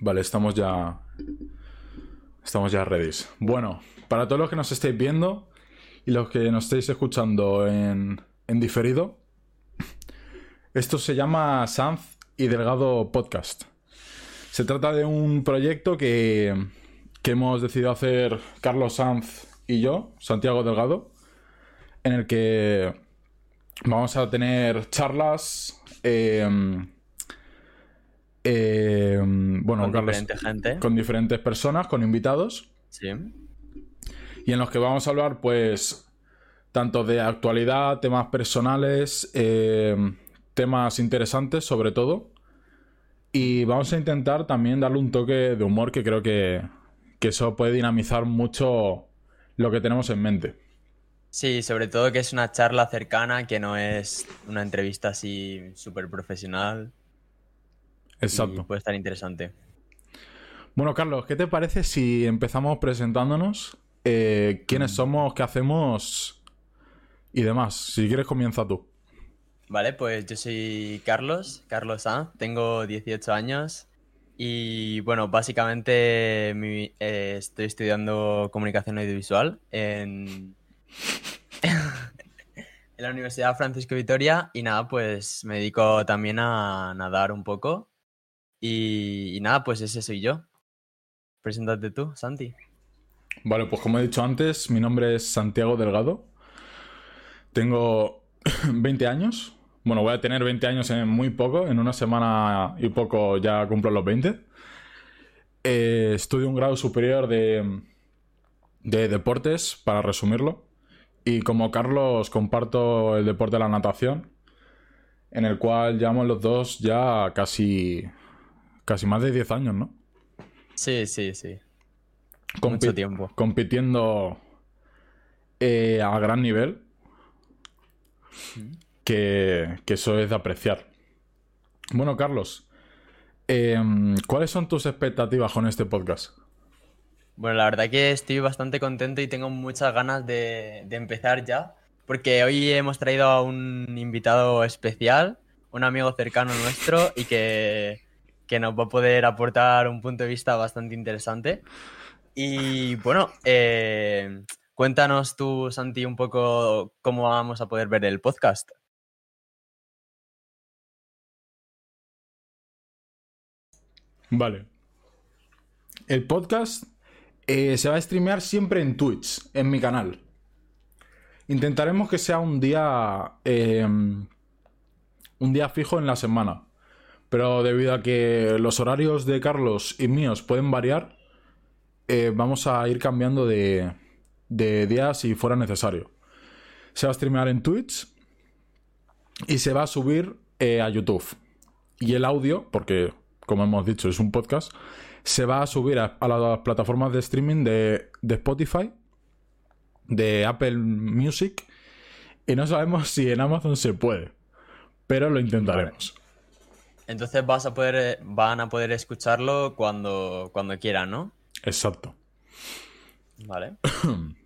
Vale, estamos ya. Estamos ya ready. Bueno, para todos los que nos estéis viendo y los que nos estéis escuchando en, en diferido, esto se llama Sanz y Delgado Podcast. Se trata de un proyecto que, que hemos decidido hacer Carlos Sanz y yo, Santiago Delgado, en el que vamos a tener charlas. eh, eh, bueno, Con Carlos, diferente gente. con diferentes personas, con invitados, Sí. y en los que vamos a hablar, pues, tanto de actualidad, temas personales, eh, temas interesantes, sobre todo. Y vamos a intentar también darle un toque de humor que creo que, que eso puede dinamizar mucho lo que tenemos en mente. Sí, sobre todo que es una charla cercana, que no es una entrevista así súper profesional. Y Exacto. puede estar interesante. Bueno, Carlos, ¿qué te parece si empezamos presentándonos? Eh, ¿Quiénes somos? ¿Qué hacemos? Y demás. Si quieres, comienza tú. Vale, pues yo soy Carlos, Carlos A, tengo 18 años y bueno, básicamente mi- eh, estoy estudiando comunicación audiovisual en, en la Universidad Francisco Vitoria y nada, pues me dedico también a nadar un poco y, nada, pues ese soy yo. Preséntate tú, Santi. Vale, pues como he dicho antes, mi nombre es Santiago Delgado. Tengo 20 años. Bueno, voy a tener 20 años en muy poco. En una semana y poco ya cumplo los 20. Eh, estudio un grado superior de, de deportes, para resumirlo. Y como Carlos, comparto el deporte de la natación, en el cual llevamos los dos ya casi, casi más de 10 años, ¿no? Sí, sí, sí. Compi- Mucho tiempo. compitiendo eh, a gran nivel. Que, que eso es de apreciar. Bueno, Carlos, em, ¿cuáles son tus expectativas con este podcast? Bueno, la verdad que estoy bastante contento y tengo muchas ganas de, de empezar ya, porque hoy hemos traído a un invitado especial, un amigo cercano nuestro y que, que nos va a poder aportar un punto de vista bastante interesante. Y bueno, eh, cuéntanos tú, Santi, un poco cómo vamos a poder ver el podcast. Vale. El podcast eh, se va a streamear siempre en Twitch, en mi canal. Intentaremos que sea un día. eh, un día fijo en la semana. Pero debido a que los horarios de Carlos y míos pueden variar, eh, vamos a ir cambiando de, de día si fuera necesario. Se va a streamear en Twitch y se va a subir eh, a YouTube. Y el audio, porque como hemos dicho es un podcast, se va a subir a, a las plataformas de streaming de, de Spotify, de Apple Music, y no sabemos si en Amazon se puede, pero lo intentaremos. Entonces vas a poder, eh, van a poder escucharlo cuando, cuando quieran, ¿no? Exacto. Vale.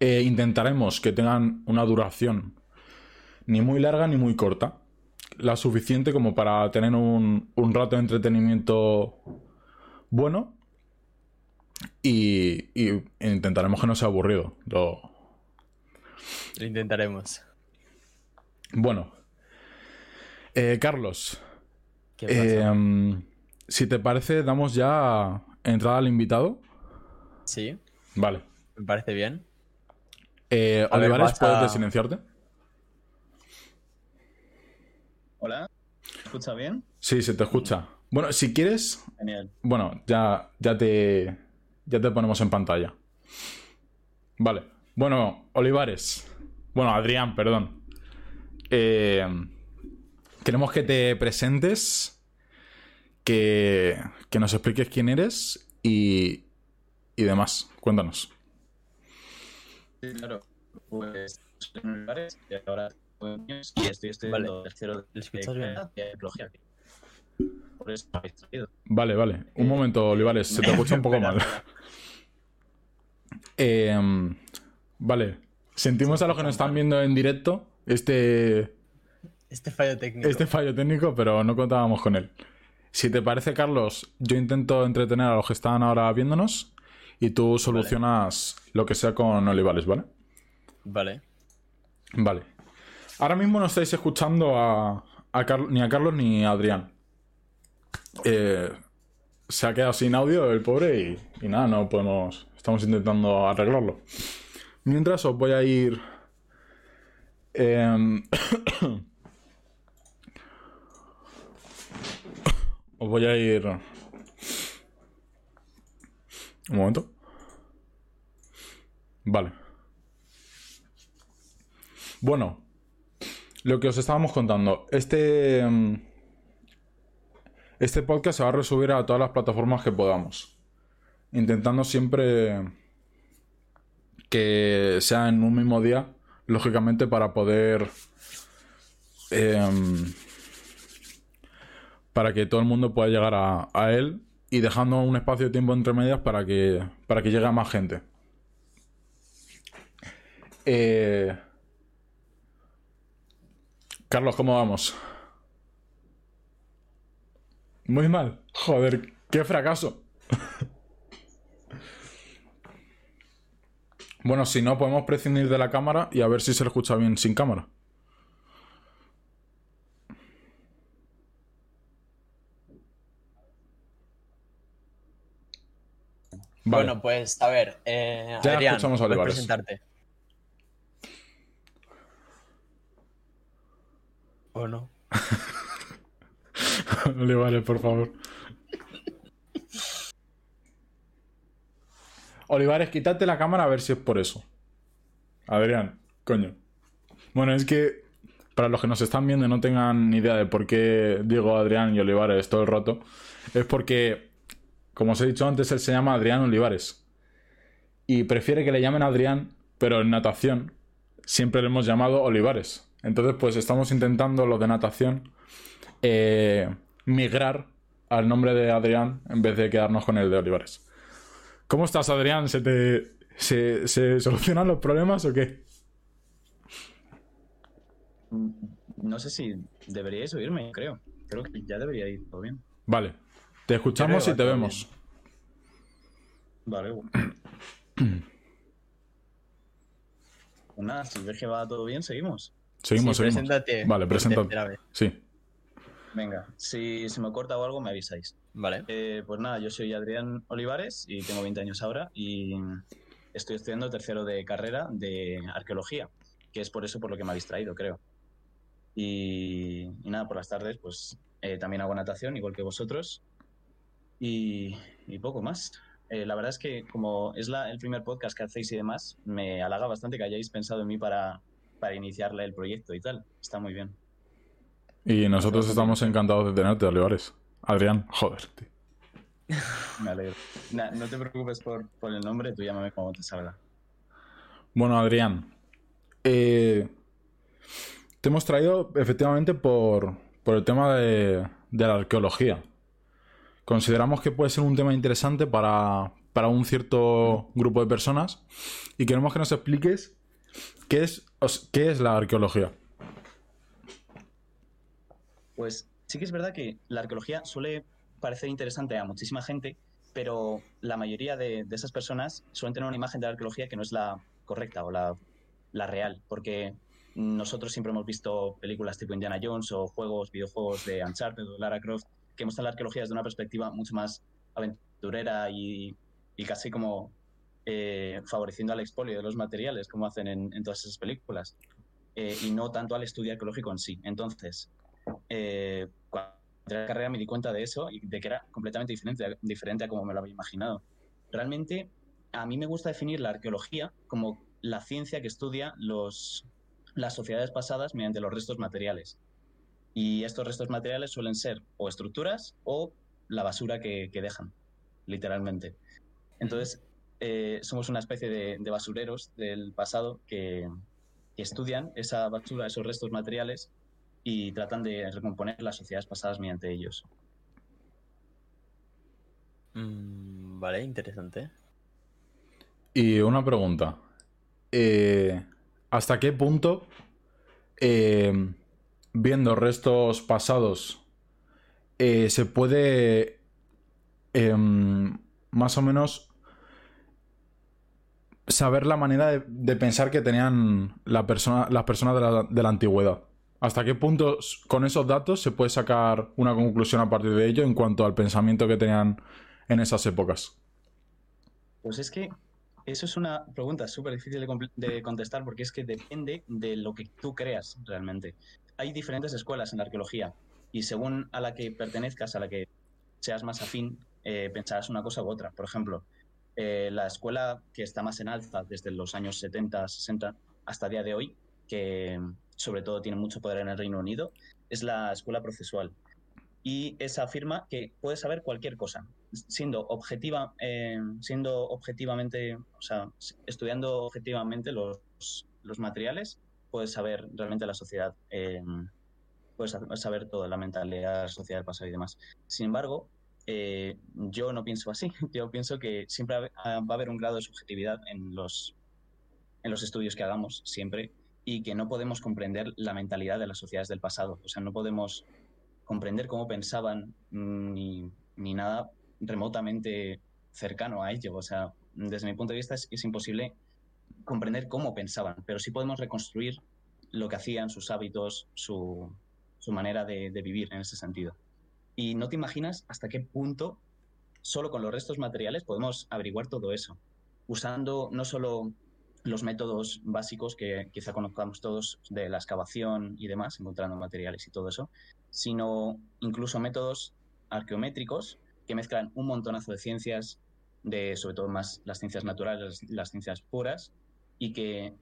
Eh, intentaremos que tengan una duración ni muy larga ni muy corta. La suficiente como para tener un, un rato de entretenimiento bueno. Y, y intentaremos que no sea aburrido. Lo- Lo intentaremos. Bueno. Eh, Carlos, ¿Qué pasa? eh, si te parece, damos ya entrada al invitado. Sí, Vale. me parece bien. Eh, A Olivares, ¿puedes a- desilenciarte? Hola, ¿me escucha bien? Sí, se te escucha. Bueno, si quieres, Genial. Bueno, ya, ya te. Ya te ponemos en pantalla. Vale. Bueno, Olivares. Bueno, Adrián, perdón. Eh, queremos que te presentes. Que, que nos expliques quién eres y, y demás. Cuéntanos. Sí, claro. Pues soy Olivares y ahora tengo años y estoy estudiando tercero de biología. Por eso me habéis traído. Vale, vale. Un momento, Olivares. Se te escucha un poco mal. Eh, vale. Sentimos a los que nos están viendo en directo este, Este fallo técnico. este fallo técnico, pero no contábamos con él. Si te parece, Carlos, yo intento entretener a los que están ahora viéndonos y tú solucionas lo que sea con Olivares, ¿vale? Vale. Vale. Ahora mismo no estáis escuchando a, a ni a Carlos ni a Adrián. Eh, se ha quedado sin audio el pobre y, y nada, no podemos. Estamos intentando arreglarlo. Mientras os voy a ir. em, os voy a ir. Un momento. Vale. Bueno, lo que os estábamos contando. Este. mm, Este podcast se va a resubir a todas las plataformas que podamos. Intentando siempre que sea en un mismo día, lógicamente, para poder. em, para que todo el mundo pueda llegar a, él y dejando un espacio de tiempo entre medias para que, para que llegue a más gente. Eh, Carlos, ¿cómo vamos? Muy mal. Joder, qué fracaso. bueno, si no, podemos prescindir de la cámara y a ver si se le escucha bien sin cámara. Vale. Bueno, pues a ver, eh, Ya Adrián, escuchamos a puedes Olivares. presentarte. ¿O no? Olivares, por favor. Olivares, quítate la cámara a ver si es por eso. Adrián, coño. Bueno, es que para los que nos están viendo y no tengan ni idea de por qué digo Adrián y Olivares todo el rato, es porque, como os he dicho antes, él se llama Adrián Olivares. Y prefiere que le llamen Adrián, pero en natación siempre le hemos llamado Olivares. Entonces, pues estamos intentando los de natación eh, migrar al nombre de Adrián en vez de quedarnos con el de Olivares. ¿Cómo estás, Adrián? ¿Se te se, se solucionan los problemas o qué? No sé si deberíais oírme, creo. Creo que ya debería ir todo bien. Vale. Te escuchamos Creo y te vemos. Vale. bueno. Pues nada, si ves que va todo bien, seguimos. Seguimos, Sí, seguimos. preséntate Vale, preséntate. Sí. Venga, si se me corta o algo, me avisáis. Vale. Eh, pues nada, yo soy Adrián Olivares y tengo 20 años ahora y estoy estudiando tercero de carrera de arqueología, que es por eso por lo que me habéis traído, creo. Y, y nada, por las tardes pues eh, también hago natación, igual que vosotros, y, y poco más. Eh, la verdad es que como es la- el primer podcast que hacéis y demás, me halaga bastante que hayáis pensado en mí para, para iniciarle el proyecto y tal. Está muy bien. Y nosotros estamos encantados de tenerte, Olivares. Adrián, joder, tío. Me alegro. Nah, no te preocupes por, por el nombre, tú llámame como te salga. Bueno, Adrián. eh, te hemos traído efectivamente por, por el tema de, de la arqueología. Consideramos que puede ser un tema interesante para, para un cierto grupo de personas y queremos que nos expliques qué es, qué es la arqueología. Pues sí que es verdad que la arqueología suele parecer interesante a muchísima gente, pero la mayoría de, de esas personas suelen tener una imagen de la arqueología que no es la correcta o la, la real, porque nosotros siempre hemos visto películas tipo Indiana Jones o juegos, videojuegos de Uncharted o Lara Croft que muestran la arqueología desde una perspectiva mucho más aventurera y, casi como eh, favoreciendo al expolio de los materiales, como hacen en, en todas esas películas, eh, y no tanto al estudio arqueológico en sí. Entonces, eh, cuando entré a la carrera me di cuenta de eso y de que era completamente diferente, diferente a como me lo había imaginado. Realmente, a mí me gusta definir la arqueología como la ciencia que estudia los, las sociedades pasadas mediante los restos materiales. Y estos restos materiales suelen ser o estructuras o la basura que, que dejan, literalmente. Entonces, eh, somos una especie de, de basureros del pasado que, que estudian esa basura, esos restos materiales y tratan de recomponer las sociedades pasadas mediante ellos. Mm, vale, interesante. Y una pregunta. Eh, ¿Hasta qué punto, eh, viendo restos pasados eh, se puede em, más o menos saber la manera de, pensar que tenían las personas de la, de la antigüedad. ¿Hasta qué punto con esos datos se puede sacar una conclusión a partir de ello en cuanto al pensamiento que tenían en esas épocas? Pues es que eso es una pregunta súper difícil de, de contestar porque es que depende de lo que tú creas realmente. Hay diferentes escuelas en la arqueología y según a la que pertenezcas, a la que seas más afín, eh, pensarás una cosa u otra. Por ejemplo, eh, la escuela que está más en alza desde los años 70, 60 hasta día de hoy, que sobre todo tiene mucho poder en el Reino Unido, es la escuela procesual. Y esa afirma que puedes saber cualquier cosa, siendo objetiva, eh, siendo objetivamente, o sea, estudiando objetivamente los, los materiales, puedes saber realmente la sociedad, eh, puedes sa- saber toda la mentalidad la sociedad del pasado y demás. Sin embargo, eh, yo no pienso así. Yo pienso que siempre va a haber un grado de subjetividad en los, en los estudios que hagamos, siempre, y que no podemos comprender la mentalidad de las sociedades del pasado. O sea, no podemos comprender cómo pensaban mm, ni, ni nada remotamente cercano a ello. O sea, desde mi punto de vista es, es imposible comprender cómo pensaban, pero sí podemos reconstruir lo que hacían, sus hábitos, su, su manera de, vivir en ese sentido. Y no te imaginas hasta qué punto, solo con los restos materiales, podemos averiguar todo eso, usando no solo los métodos básicos que quizá conozcamos todos de la excavación y demás, encontrando materiales y todo eso, sino incluso métodos arqueométricos que mezclan un montonazo de ciencias, de sobre todo más las ciencias naturales, las ciencias puras, y que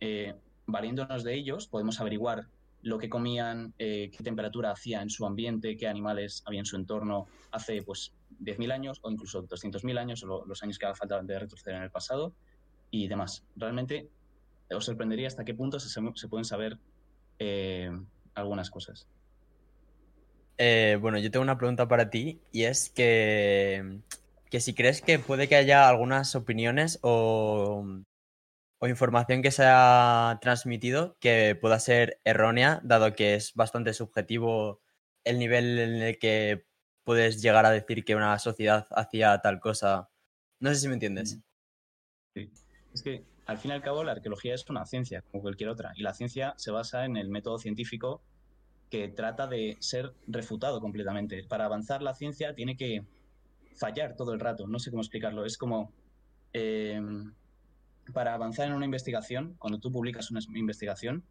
eh, valiéndonos de ellos podemos averiguar lo que comían, eh, qué temperatura hacía en su ambiente, qué animales había en su entorno hace pues 10.000 años o incluso 200.000 años o lo- los años que haga falta de retroceder en el pasado y demás. Realmente os sorprendería hasta qué punto se, pueden saber eh, algunas cosas. Bueno, yo tengo una pregunta para ti y es que, que si crees que puede que haya algunas opiniones o, o información que se ha transmitido que pueda ser errónea, dado que es bastante subjetivo el nivel en el que puedes llegar a decir que una sociedad hacía tal cosa. No sé si me entiendes. Sí. Es que al fin y al cabo la arqueología es una ciencia, como cualquier otra, y la ciencia se basa en el método científico que trata de ser refutado completamente. Para avanzar la ciencia tiene que fallar todo el rato, no sé cómo explicarlo. Es como eh, para avanzar en una investigación, cuando tú publicas una investigación,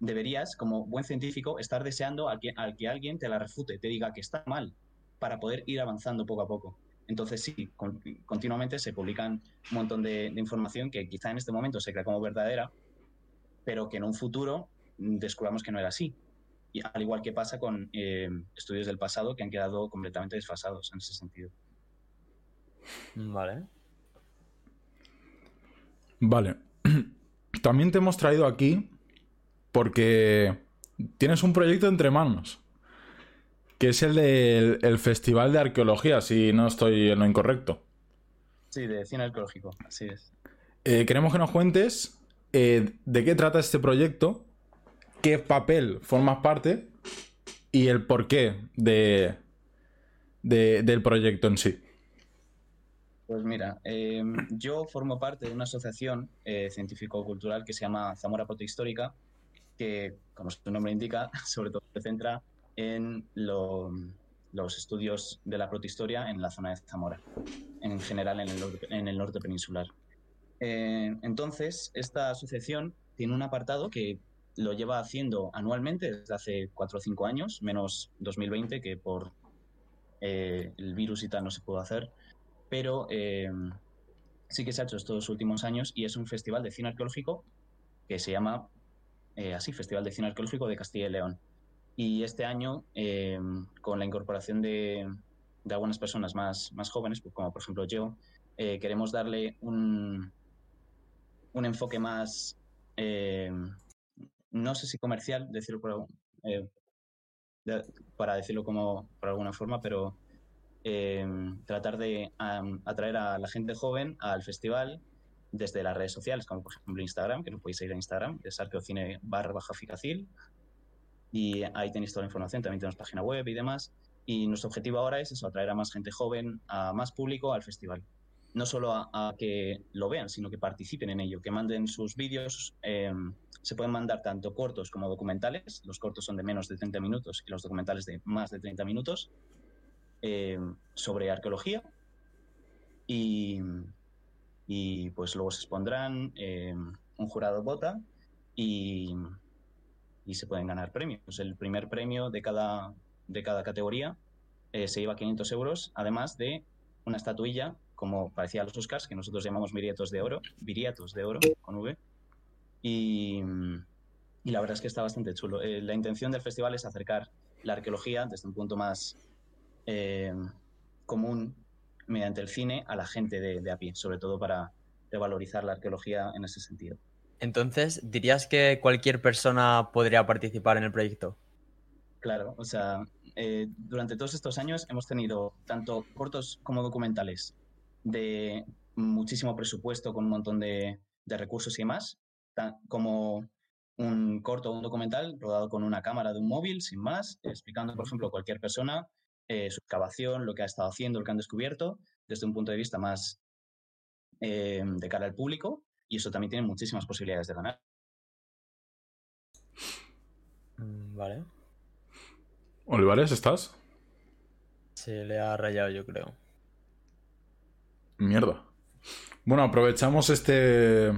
deberías, como buen científico, estar deseando al que, al que alguien te la refute, te diga que está mal, para poder ir avanzando poco a poco. Entonces sí, con, continuamente se publican un montón de, información que quizá en este momento se crea como verdadera, pero que en un futuro descubramos que no era así. Y al igual que pasa con eh, estudios del pasado que han quedado completamente desfasados en ese sentido. Vale. Vale. También te hemos traído aquí porque tienes un proyecto entre manos, que es el del el Festival de Arqueología, si no estoy en lo incorrecto. Sí, de cine arqueológico, así es. Eh, queremos que nos cuentes eh, de qué trata este proyecto, qué papel formas parte y el porqué de, de, del proyecto en sí. Pues mira, eh, yo formo parte de una asociación eh, científico-cultural que se llama Zamora Protohistórica, que, como su nombre indica, sobre todo se centra en lo, los estudios de la protohistoria en la zona de Zamora, en general en el norte, en el norte peninsular. Eh, entonces, esta asociación tiene un apartado que lo lleva haciendo anualmente desde hace cuatro o cinco años, menos 2020, que por eh, el virus y tal no se pudo hacer pero eh, sí que se ha hecho estos últimos años y es un festival de cine arqueológico que se llama eh, así, Festival de Cine Arqueológico de Castilla y León. Y este año, eh, con la incorporación de, de algunas personas más, más jóvenes, pues como por ejemplo yo, eh, queremos darle un, un enfoque más, eh, no sé si comercial, decirlo por, eh, para decirlo como por alguna forma, pero eh, tratar de atraer a la gente joven al festival desde las redes sociales, como por ejemplo Instagram, que nos podéis seguir en Instagram, que es arqueocine barra baja ficacil, y ahí tenéis toda la información, también tenemos página web y demás, Y nuestro objetivo ahora es eso, atraer a más gente joven, a más público al festival. No solo a, a que lo vean, sino que participen en ello, que manden sus vídeos. eh, se pueden mandar tanto cortos como documentales. Los cortos son de menos de 30 minutos y los documentales de más de 30 minutos eh, sobre arqueología. Y, y, pues luego se expondrán, eh, un jurado vota y, y se pueden ganar premios. El primer premio de cada, de cada categoría eh, se lleva 500 euros, además de una estatuilla, como parecía a los Oscars, que nosotros llamamos viriatos de oro, viriatos de oro, con V. Y, y la verdad es que está bastante chulo. La intención del festival es acercar la arqueología desde un punto más eh, común mediante el cine a la gente de, de a pie, sobre todo para revalorizar la arqueología en ese sentido. Entonces, ¿dirías que cualquier persona podría participar en el proyecto? Claro, o sea, eh, durante todos estos años hemos tenido tanto cortos como documentales de muchísimo presupuesto, con un montón de, de recursos y demás, ta- como un corto o un documental rodado con una cámara de un móvil, sin más, explicando, por ejemplo, a cualquier persona eh, su excavación, lo que ha estado haciendo, lo que han descubierto, desde un punto de vista más eh, de cara al público, y eso también tiene muchísimas posibilidades de ganar. Mm, Vale. Olivares, ¿estás? Se le ha rayado, yo creo. Mierda. Bueno, aprovechamos este,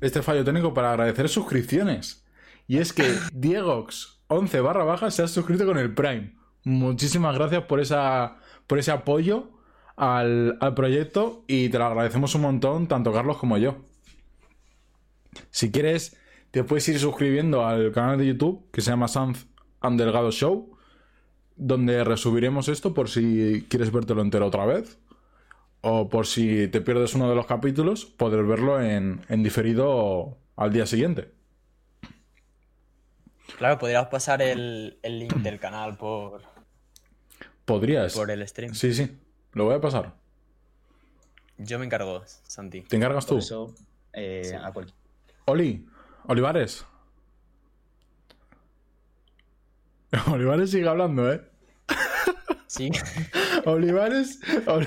este fallo técnico para agradecer suscripciones. Y es que Diegox11 barra baja se ha suscrito con el Prime. Muchísimas gracias por, esa, por ese apoyo al, al proyecto y te lo agradecemos un montón, tanto Carlos como yo. Si quieres, te puedes ir suscribiendo al canal de YouTube que se llama Sanz and Show, donde resubiremos esto por si quieres vértelo entero otra vez o por si te pierdes uno de los capítulos, poder verlo en, en diferido al día siguiente. Claro, podrías pasar el, el link del canal por, Podrías. por el stream. Sí, sí. Lo voy a pasar. Yo me encargo, Santi. ¿Te encargas tú? Por eso, eh, Sí. a cualquier Oli, Olivares. Olivares sigue hablando, ¿eh? Sí, Olivares. Ol-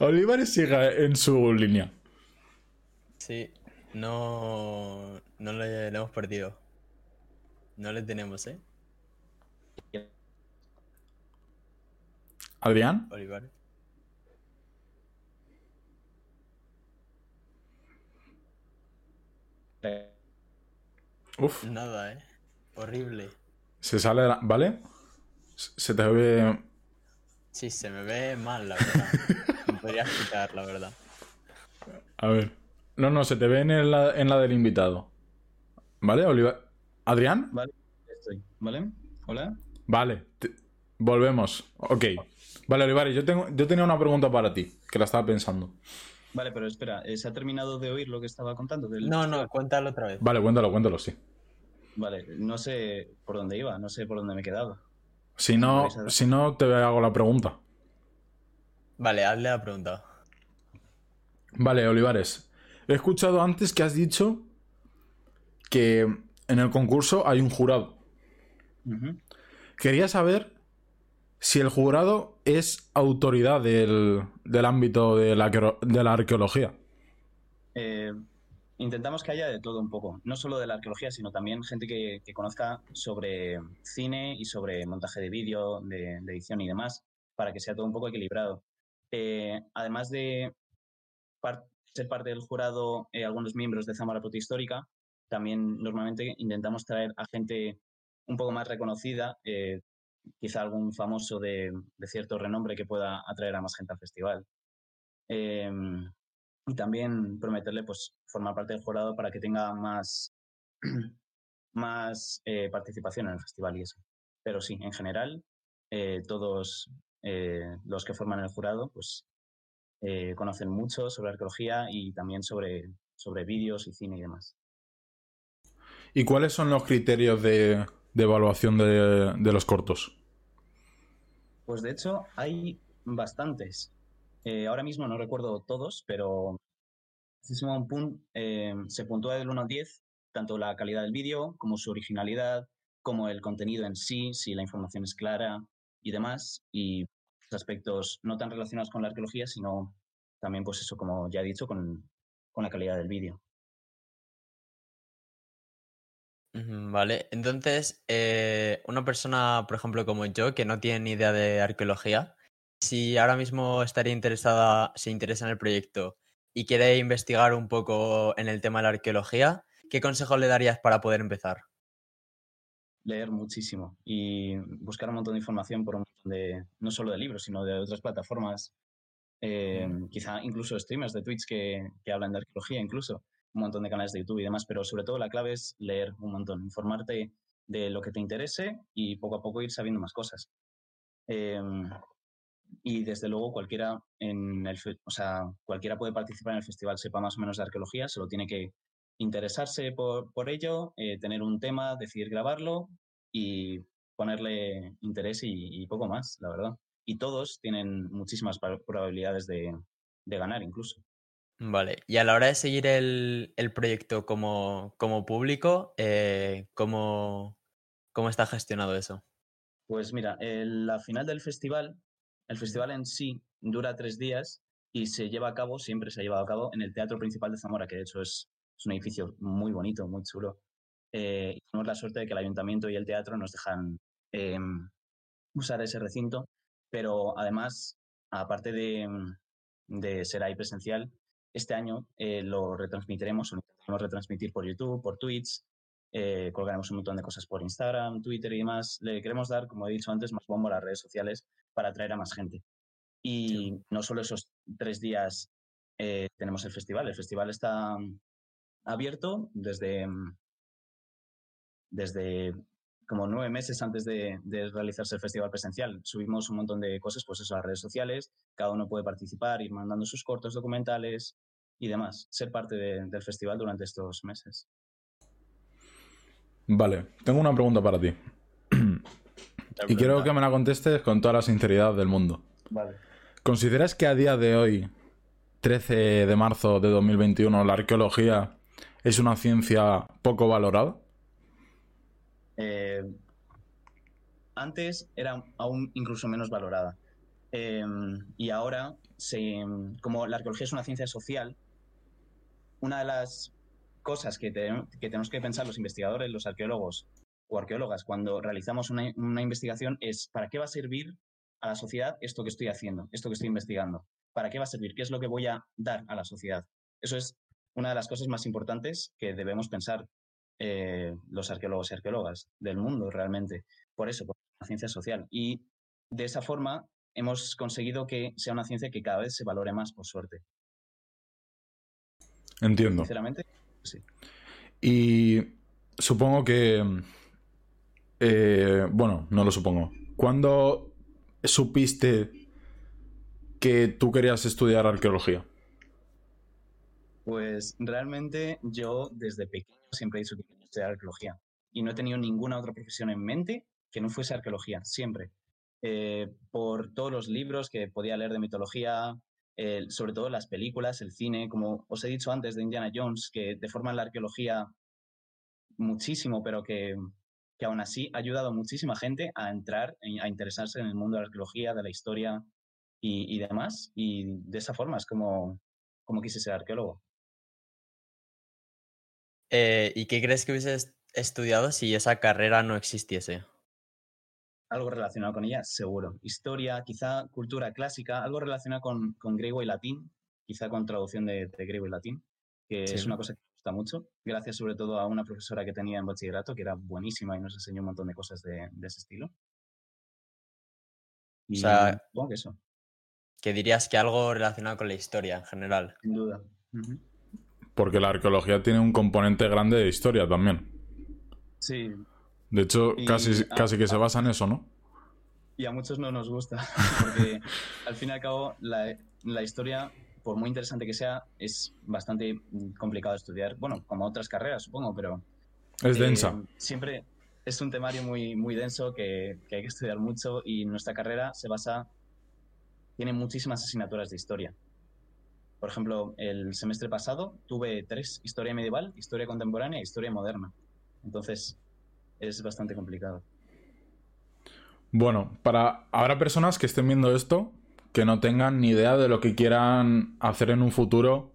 Olivares sigue en su línea. sí. No, no le, le hemos perdido. No le tenemos, ¿eh? Adrián. Olivares. Uf, Nada, ¿eh? Horrible. se sale. de la- ¿Vale? Se te ve. Sí, se me ve mal, la verdad. Me podrías quitar, la verdad. A ver. No, no, se te ve en la, en la del invitado. ¿Vale, Oliva- ¿Adrián? Vale, estoy. ¿Vale? Hola. Vale, te- volvemos. Ok. Vale, Olivares, yo, tengo, yo tenía una pregunta para ti, que la estaba pensando. Vale, pero espera, eh, ¿se ha terminado de oír lo que estaba contando? del- No, no, cuéntalo otra vez. Vale, cuéntalo, cuéntalo, sí. Vale, no sé por dónde iba, no sé por dónde me quedaba. Si no, si no, te hago la pregunta. Vale, hazle la pregunta. Vale, Olivares. He escuchado antes que has dicho que en el concurso hay un jurado. Quería saber si el jurado es autoridad del, del ámbito de la, de la arqueología. Eh, intentamos que haya de todo un poco, no solo de la arqueología, sino también gente que, que conozca sobre cine y sobre montaje de vídeo, de, de edición y demás, para que sea todo un poco equilibrado. Eh, además de ser parte del jurado, eh, algunos miembros de Zamora Protohistórica, también normalmente intentamos traer a gente un poco más reconocida, eh, quizá algún famoso de, cierto renombre que pueda atraer a más gente al festival. Em, y también prometerle pues formar parte del jurado para que tenga más, más eh, participación en el festival y eso. Pero sí, en general, todos los que forman el jurado pues eh, conocen mucho sobre arqueología y también sobre, sobre vídeos y cine y demás. ¿Y cuáles son los criterios de, de evaluación de, de los cortos? Pues de hecho hay bastantes. Eh, ahora mismo no recuerdo todos, pero se eh, se puntúa del 1 al 10 tanto la calidad del vídeo como su originalidad, como el contenido en sí, si la información es clara y demás, y aspectos no tan relacionados con la arqueología, sino también, pues eso, como ya he dicho, con, con la calidad del vídeo. Vale, entonces, eh, una persona, por ejemplo, como yo, que no tiene ni idea de arqueología, si ahora mismo estaría interesada, se interesa en el proyecto y quiere investigar un poco en el tema de la arqueología, ¿qué consejo le darías para poder empezar? Leer muchísimo y buscar un montón de información por un montón de, no solo de libros, sino de otras plataformas, eh, quizá incluso streamers de Twitch que, que hablan de arqueología, incluso un montón de canales de YouTube y demás, pero sobre todo la clave es leer un montón, informarte de lo que te interese y poco a poco ir sabiendo más cosas. Eh, y desde luego cualquiera en el, o sea, cualquiera puede participar en el festival, sepa más o menos de arqueología, solo tiene que interesarse por, por ello, eh, tener un tema, decidir grabarlo y ponerle interés y, y poco más, la verdad. Y todos tienen muchísimas probabilidades de, de ganar incluso. Vale, y a la hora de seguir el, el proyecto como, como público, eh, ¿cómo, cómo está gestionado eso? Pues mira, el- la final del festival, el festival en sí dura tres días y se lleva a cabo, siempre se ha llevado a cabo en el Teatro Principal de Zamora, que de hecho es, es un edificio muy bonito, muy chulo. Eh, y tenemos la suerte de que el ayuntamiento y el teatro nos dejan eh, usar ese recinto, pero además, aparte de, de ser ahí presencial, este año eh, lo retransmitiremos, lo intentaremos retransmitir por YouTube, por Twitch, eh, colgaremos un montón de cosas por Instagram, Twitter y demás. Le queremos dar, como he dicho antes, más bombo a las redes sociales para atraer a más gente. Y no solo esos tres días eh, tenemos el festival, el festival está abierto desde, mm, desde como nueve meses antes de, de realizarse el festival presencial. Subimos un montón de cosas, pues eso, a las redes sociales, cada uno puede participar, ir mandando sus cortos documentales y demás, ser parte de- del festival durante estos meses. Vale, tengo una pregunta para ti. Y quiero que me la contestes con toda la sinceridad del mundo. Vale. ¿Consideras que a día de hoy, 13 de marzo de 2021, la arqueología es una ciencia poco valorada? Eh, antes era aún incluso menos valorada. Eh, y ahora, como la arqueología es una ciencia social, una de las cosas que, te- que tenemos que pensar los investigadores, los arqueólogos o arqueólogas cuando realizamos una investigación es ¿para qué va a servir a la sociedad esto que estoy haciendo, esto que estoy investigando? ¿Para qué va a servir? ¿Qué es lo que voy a dar a la sociedad? Eso es una de las cosas más importantes que debemos pensar eh, los arqueólogos y arqueólogas del mundo realmente. Por eso, por la ciencia social. Y de esa forma hemos conseguido que sea una ciencia que cada vez se valore más, por suerte. Entiendo. Sinceramente, sí. Y supongo que... eh, bueno, no lo supongo. ¿Cuándo supiste que tú querías estudiar arqueología? Pues realmente yo desde pequeño siempre he dicho que quería estudiar arqueología y no he tenido ninguna otra profesión en mente que no fuese arqueología, siempre. Eh, por todos los libros que podía leer de mitología, eh, sobre todo las películas, el cine, como os he dicho antes de Indiana Jones, que deforman la arqueología muchísimo, pero que, que aún así ha ayudado a muchísima gente a entrar, a interesarse en el mundo de la arqueología, de la historia y, y demás. Y de esa forma es como, como quise ser arqueólogo. Eh, ¿y qué crees que hubieses estudiado si esa carrera no existiese? algo relacionado con ella, seguro. Historia, quizá cultura clásica, algo relacionado con, con griego y latín, quizá con traducción de, de griego y latín, que Sí. es una cosa que me gusta mucho, gracias sobre todo a una profesora que tenía en bachillerato, que era buenísima y nos enseñó un montón de cosas de, de ese estilo. Y sea- supongo que eso, Que dirías que algo relacionado con la historia en general. sin duda. Porque la arqueología tiene un componente grande de historia también. Sí, De hecho, Y- casi, casi que se basa en eso, ¿no? y a muchos no nos gusta, porque al fin y al cabo la, la historia, por muy interesante que sea, es bastante complicado de estudiar. Bueno, como otras carreras, supongo, pero Es Eh, densa. siempre es un temario muy, muy denso que, que hay que estudiar mucho y nuestra carrera se basa, tiene muchísimas asignaturas de historia. Por ejemplo, el semestre pasado tuve tres, historia medieval, historia contemporánea e historia moderna. Entonces, es bastante complicado. Bueno, para habrá personas que estén viendo esto que no tengan ni idea de lo que quieran hacer en un futuro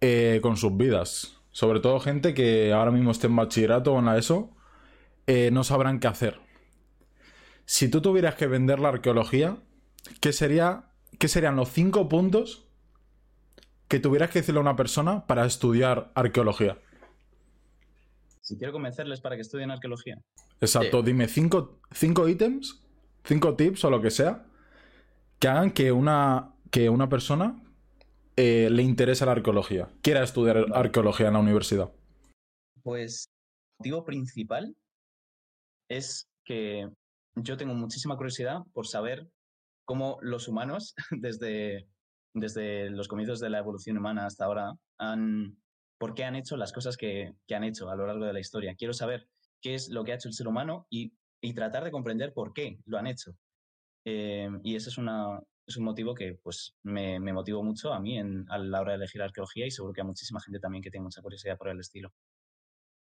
eh, con sus vidas. Sobre todo gente que ahora mismo esté en bachillerato o en la ESO, eh, no sabrán qué hacer. Si tú tuvieras que vender la arqueología, ¿qué, sería, ¿qué serían los cinco puntos que tuvieras que decirle a una persona para estudiar arqueología? Si quiero convencerles para que estudien arqueología. Exacto, dime cinco, cinco ítems, cinco tips o lo que sea, que hagan que una, que una persona eh, le interese la arqueología, quiera estudiar arqueología en la universidad. Pues el motivo principal es que yo tengo muchísima curiosidad por saber cómo los humanos, desde, desde los comienzos de la evolución humana hasta ahora, han, por qué han hecho las cosas que, han hecho a lo largo de la historia. Quiero saber qué es lo que ha hecho el ser humano y, tratar de comprender por qué lo han hecho. Eh, y ese es, un motivo que pues, me, me motivó mucho a mí en, a la hora de elegir arqueología y seguro que a muchísima gente también que tiene mucha curiosidad por el estilo.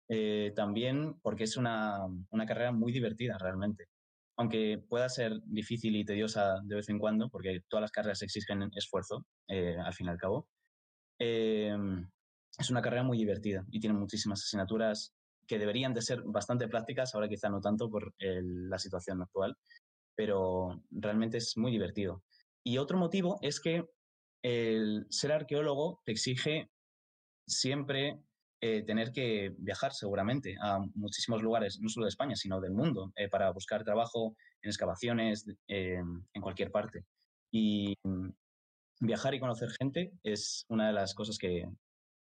Eh, también porque es una carrera muy divertida realmente aunque pueda ser difícil y tediosa de vez en cuando, porque todas las carreras exigen esfuerzo, eh, al fin y al cabo, eh, es una carrera muy divertida y tiene muchísimas asignaturas que deberían de ser bastante prácticas, ahora quizá no tanto por la situación actual, pero realmente es muy divertido. Y otro motivo es que el ser arqueólogo te exige siempre eh, tener que viajar seguramente a muchísimos lugares, no solo de España, sino del mundo, eh, para buscar trabajo en excavaciones, eh, en cualquier parte. Y viajar y conocer gente es una de las cosas que,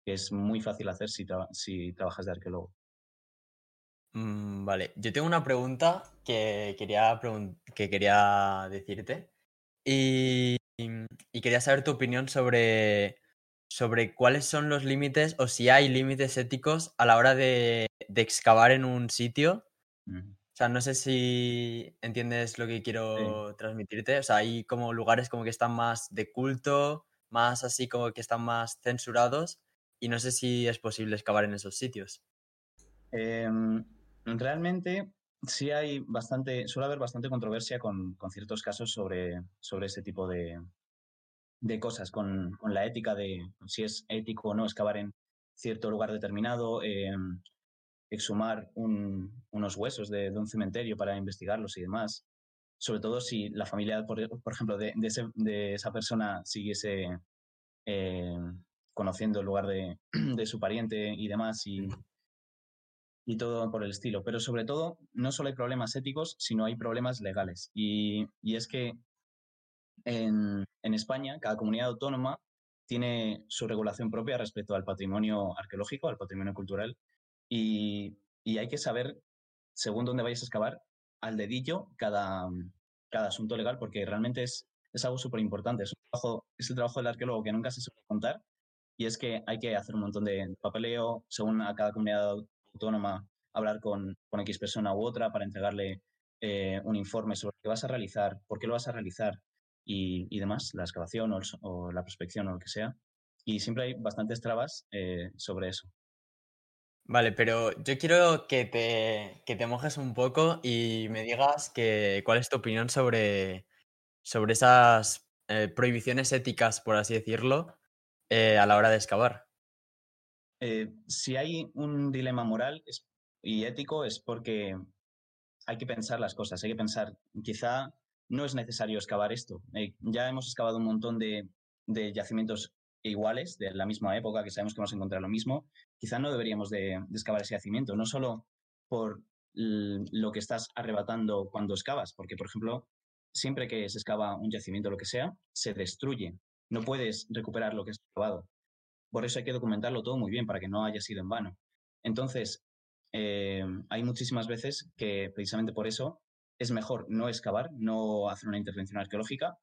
que es muy fácil hacer si, tra si trabajas de arqueólogo. Mm, vale, yo tengo una pregunta que quería, pregun que quería decirte y, y quería saber tu opinión sobre sobre cuáles son los límites o si hay límites éticos a la hora de, de excavar en un sitio. O sea, no sé si entiendes lo que quiero sí. transmitirte. O sea, hay como lugares como que están más de culto, más así como que están más censurados y no sé si es posible excavar en esos sitios. Eh, realmente sí hay bastante, suele haber bastante controversia con, con ciertos casos sobre, sobre ese tipo de, de cosas, con, con, la ética de si es ético o no excavar en cierto lugar determinado, eh, exhumar un, unos huesos de, de, un cementerio para investigarlos y demás. Sobre todo si la familia, por, por ejemplo, de, de, ese, de, esa persona siguiese eh, conociendo el lugar de, de, su pariente y demás y, y todo por el estilo. Pero sobre todo, no solo hay problemas éticos, sino hay problemas legales. Y, y es que en, en, España, cada comunidad autónoma tiene su regulación propia respecto al patrimonio arqueológico, al patrimonio cultural, y, y hay que saber, según dónde vayas a excavar, al dedillo cada, cada asunto legal, porque realmente es, es algo súper importante. Es, es, el trabajo del arqueólogo que nunca se suele contar, y es que hay que hacer un montón de papeleo, según a cada comunidad autónoma, hablar con, con X persona u otra para entregarle eh, un informe sobre qué vas a realizar, por qué lo vas a realizar, y, y demás, la excavación o, el, o, la prospección o lo que sea. Y siempre hay bastantes trabas eh, sobre eso. Vale, pero yo quiero que te, que te mojes un poco y me digas que, cuál es tu opinión sobre, sobre esas eh, prohibiciones éticas, por así decirlo, eh, a la hora de excavar. Eh, si hay un dilema moral y ético es porque hay que pensar las cosas, hay que pensar, quizá no es necesario excavar esto. Eh, ya hemos excavado un montón de, de, yacimientos iguales, de la misma época, que sabemos que vamos a encontrar lo mismo. Quizá no deberíamos de, de excavar ese yacimiento, no solo por lo que estás arrebatando cuando excavas, porque, por ejemplo, siempre que se excava un yacimiento lo que sea, se destruye. No puedes recuperar lo que has excavado. Por eso hay que documentarlo todo muy bien para que no haya sido en vano. Entonces, eh, hay muchísimas veces que precisamente por eso es mejor no excavar, no hacer una intervención arqueológica,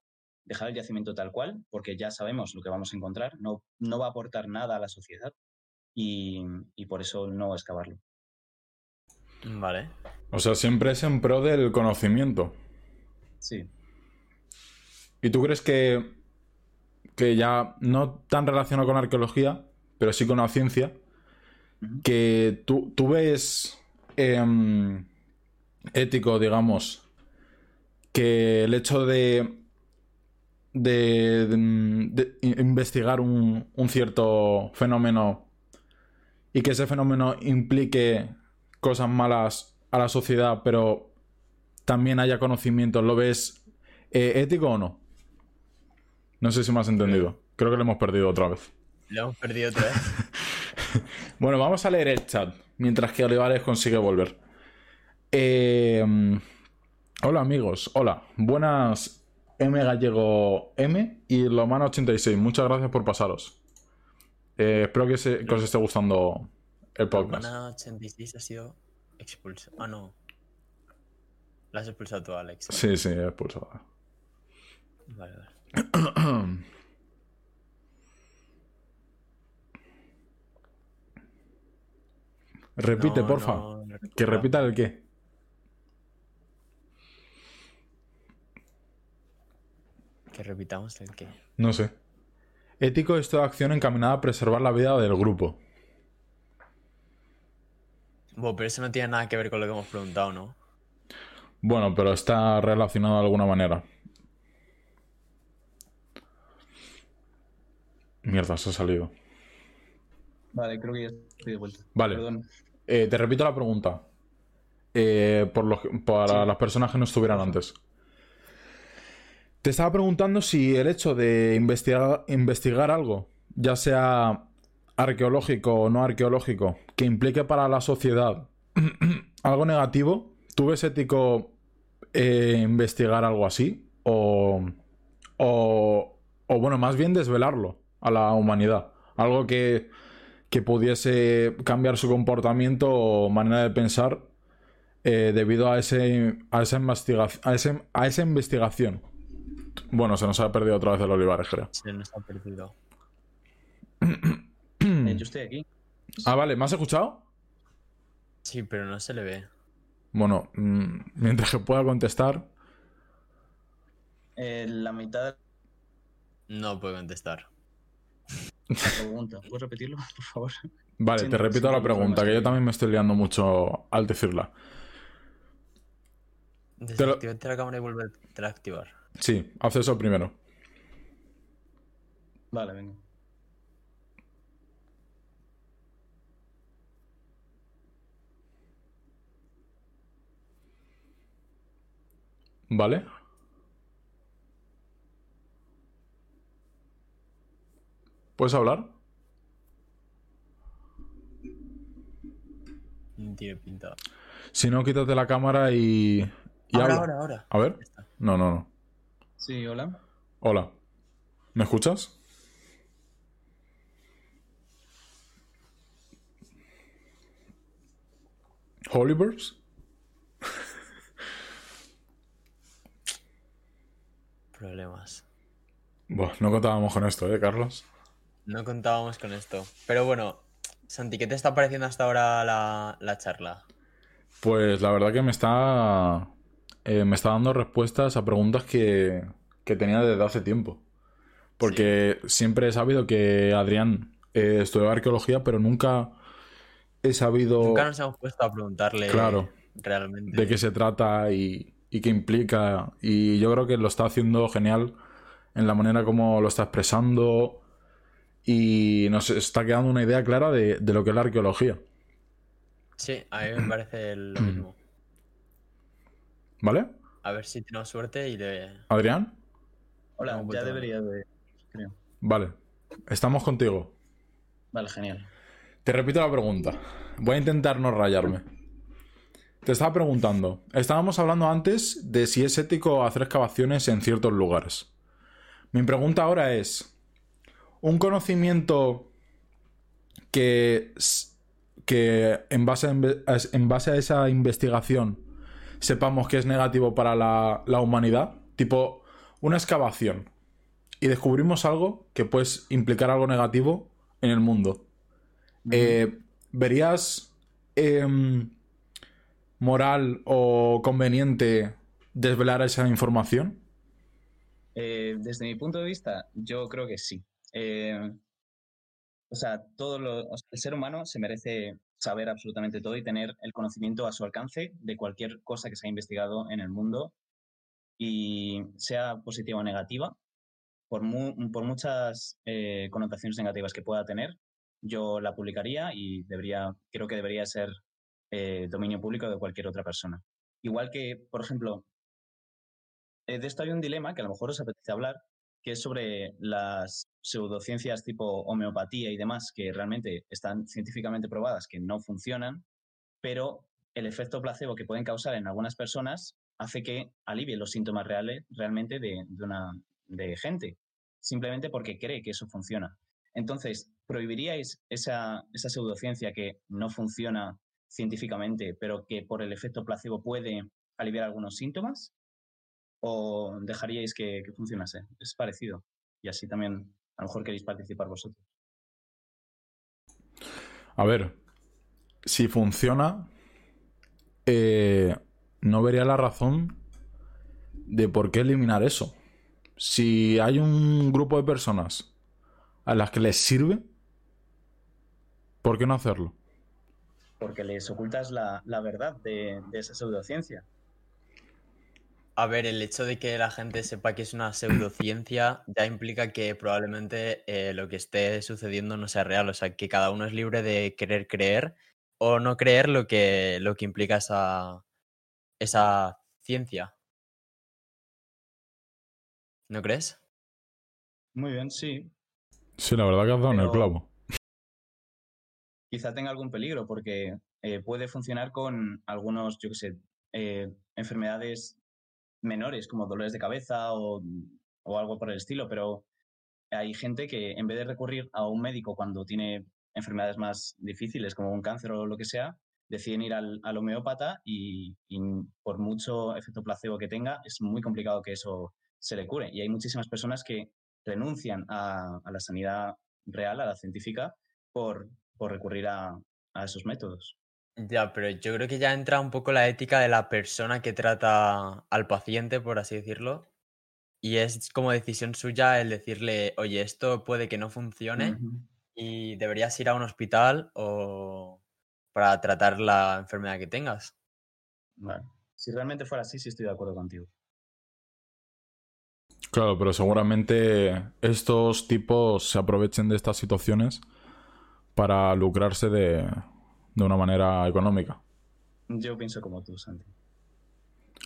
dejar el yacimiento tal cual, porque ya sabemos lo que vamos a encontrar, no, no va a aportar nada a la sociedad y, y por eso no excavarlo. Vale. O sea, siempre es en pro del conocimiento. Sí. ¿Y tú crees que, que ya no tan relacionado con la arqueología, pero sí con la ciencia, uh -huh. que tú, tú ves em, ético, digamos, que el hecho de, de, de investigar un, un cierto fenómeno y que ese fenómeno implique cosas malas a la sociedad, pero también haya conocimiento, ¿lo ves eh, ético o no? No sé si me has entendido. Creo que lo hemos perdido otra vez. Lo hemos perdido otra vez. Bueno, vamos a leer el chat mientras que Olivares consigue volver. Eh, hola amigos, hola. Buenas M Gallego M y Lomana 86. Muchas gracias por pasaros. Eh, espero que, se- que os esté gustando el podcast. Mana 86 ha sido expulsado. Ah, no. La has expulsado tú, Alex. Sí, sí, he expulsado. Vale, vale. Repite, No, porfa. no, no Que repita el qué. Que repitamos el qué. No sé. Ético es toda acción encaminada a preservar la vida del grupo. Bueno, pero eso no tiene nada que ver con lo que hemos preguntado, ¿no? Bueno, pero está relacionado de alguna manera. Mierda, se ha salido. Vale, creo que ya estoy de vuelta. Vale. Perdón. Eh, te repito la pregunta. Eh, por los- para Sí. las personas que no estuvieran antes. Te estaba preguntando si el hecho de investigar, investigar algo, ya sea arqueológico o no arqueológico, que implique para la sociedad algo negativo, ¿tú ves ético eh, investigar algo así? O, o, bueno, más bien desvelarlo a la humanidad. Algo que, que pudiese cambiar su comportamiento o manera de pensar eh, debido a, ese, a, esa a, ese- a esa investigación. Bueno, se nos ha perdido otra vez el Olivares, creo. Se nos ha perdido. Eh, yo estoy aquí. Ah, vale, ¿me has escuchado? Sí, pero no se le ve. Bueno, mm, mientras que pueda contestar. Eh, la mitad de No puedo contestar. la pregunta. ¿Puedes repetirlo, por favor? Vale, Sí, te no, repito sí, la pregunta, no, que yo también me estoy liando mucho al decirla. lo- Desactivate la cámara y vuelve a activar. Sí, haz eso primero. Vale, venga. ¿Vale? ¿Puedes hablar? No tiene pinta. Si no, quítate la cámara y. y Ahora, habla. ahora, ahora. A ver. No, no, no. Sí, hola. Hola. ¿Me escuchas? ¿Holivers? Problemas. Buah, no contábamos con esto, ¿eh, Carlos? No contábamos con esto. Pero bueno, Santi, ¿qué te está pareciendo hasta ahora la, la charla? Pues la verdad que me está. Eh, me está dando respuestas a preguntas que, que tenía desde hace tiempo. Porque siempre he sabido que Adrián eh, estudió arqueología, pero nunca he sabido Nunca nos hemos puesto a preguntarle Claro. realmente. de qué se trata y, y qué implica. Y yo creo que lo está haciendo genial en la manera como lo está expresando. Y nos está quedando una idea clara de, de lo que es la arqueología. Sí, a mí me parece lo mismo. ¿Vale? A ver si tenemos suerte y le... ¿Adrián? Hola, ya debería de... Creo. Vale. Estamos contigo. Vale, genial. Te repito la pregunta. Voy a intentar no rayarme. Te estaba preguntando. Estábamos hablando antes de si es ético hacer excavaciones en ciertos lugares. Mi pregunta ahora es: ¿un conocimiento que, que en, base a- en base a esa investigación sepamos que es negativo para la, la humanidad? Tipo, una excavación. Y descubrimos algo que puede implicar algo negativo en el mundo. Eh, ¿Verías em, moral o conveniente desvelar esa información? Eh, desde mi punto de vista, yo creo que sí. Eh, o sea, todo lo, o sea, el ser humano se merece saber absolutamente todo y tener el conocimiento a su alcance de cualquier cosa que se ha investigado en el mundo y sea positiva o negativa, por, por muchas eh, connotaciones negativas que pueda tener, yo la publicaría y debería, creo que debería ser eh, dominio público de cualquier otra persona. Igual que, por ejemplo, eh, de esto hay un dilema que a lo mejor os apetece hablar, que es sobre las pseudociencias tipo homeopatía y demás, que realmente están científicamente probadas que no funcionan, pero el efecto placebo que pueden causar en algunas personas hace que alivie los síntomas reales realmente de, una de gente, simplemente porque cree que eso funciona. Entonces, ¿prohibiríais esa, esa pseudociencia que no funciona científicamente, pero que por el efecto placebo puede aliviar algunos síntomas? ¿O dejaríais que, funcionase? Es parecido. Y así también a lo mejor queréis participar vosotros. A ver, si funciona, eh, no vería la razón de por qué eliminar eso. Si hay un grupo de personas a las que les sirve, ¿por qué no hacerlo? Porque les ocultas la, verdad de, de esa pseudociencia. A ver, el hecho de que la gente sepa que es una pseudociencia ya implica que probablemente eh, lo que esté sucediendo no sea real. O sea, que cada uno es libre de querer creer o no creer lo que, lo que implica esa, esa ciencia. ¿No crees? Muy bien, sí. Sí, la verdad que has dado en el clavo. Quizá tenga algún peligro porque eh, puede funcionar con algunos, yo qué sé, eh, enfermedades menores como dolores de cabeza o, algo por el estilo, pero hay gente que en vez de recurrir a un médico cuando tiene enfermedades más difíciles como un cáncer o lo que sea, deciden ir al, homeópata y, por mucho efecto placebo que tenga, es muy complicado que eso se le cure. Y hay muchísimas personas que renuncian a, la sanidad real, a la científica, por, por recurrir a esos métodos. Ya, pero yo creo que ya entra un poco la ética de la persona que trata al paciente, por así decirlo. Y es como decisión suya el decirle, oye, esto puede que no funcione y deberías ir a un hospital o para tratar la enfermedad que tengas. Vale. Si realmente fuera así, sí estoy de acuerdo contigo. Claro, pero seguramente estos tipos se aprovechen de estas situaciones para lucrarse de, de una manera económica. Yo pienso como tú, Santi.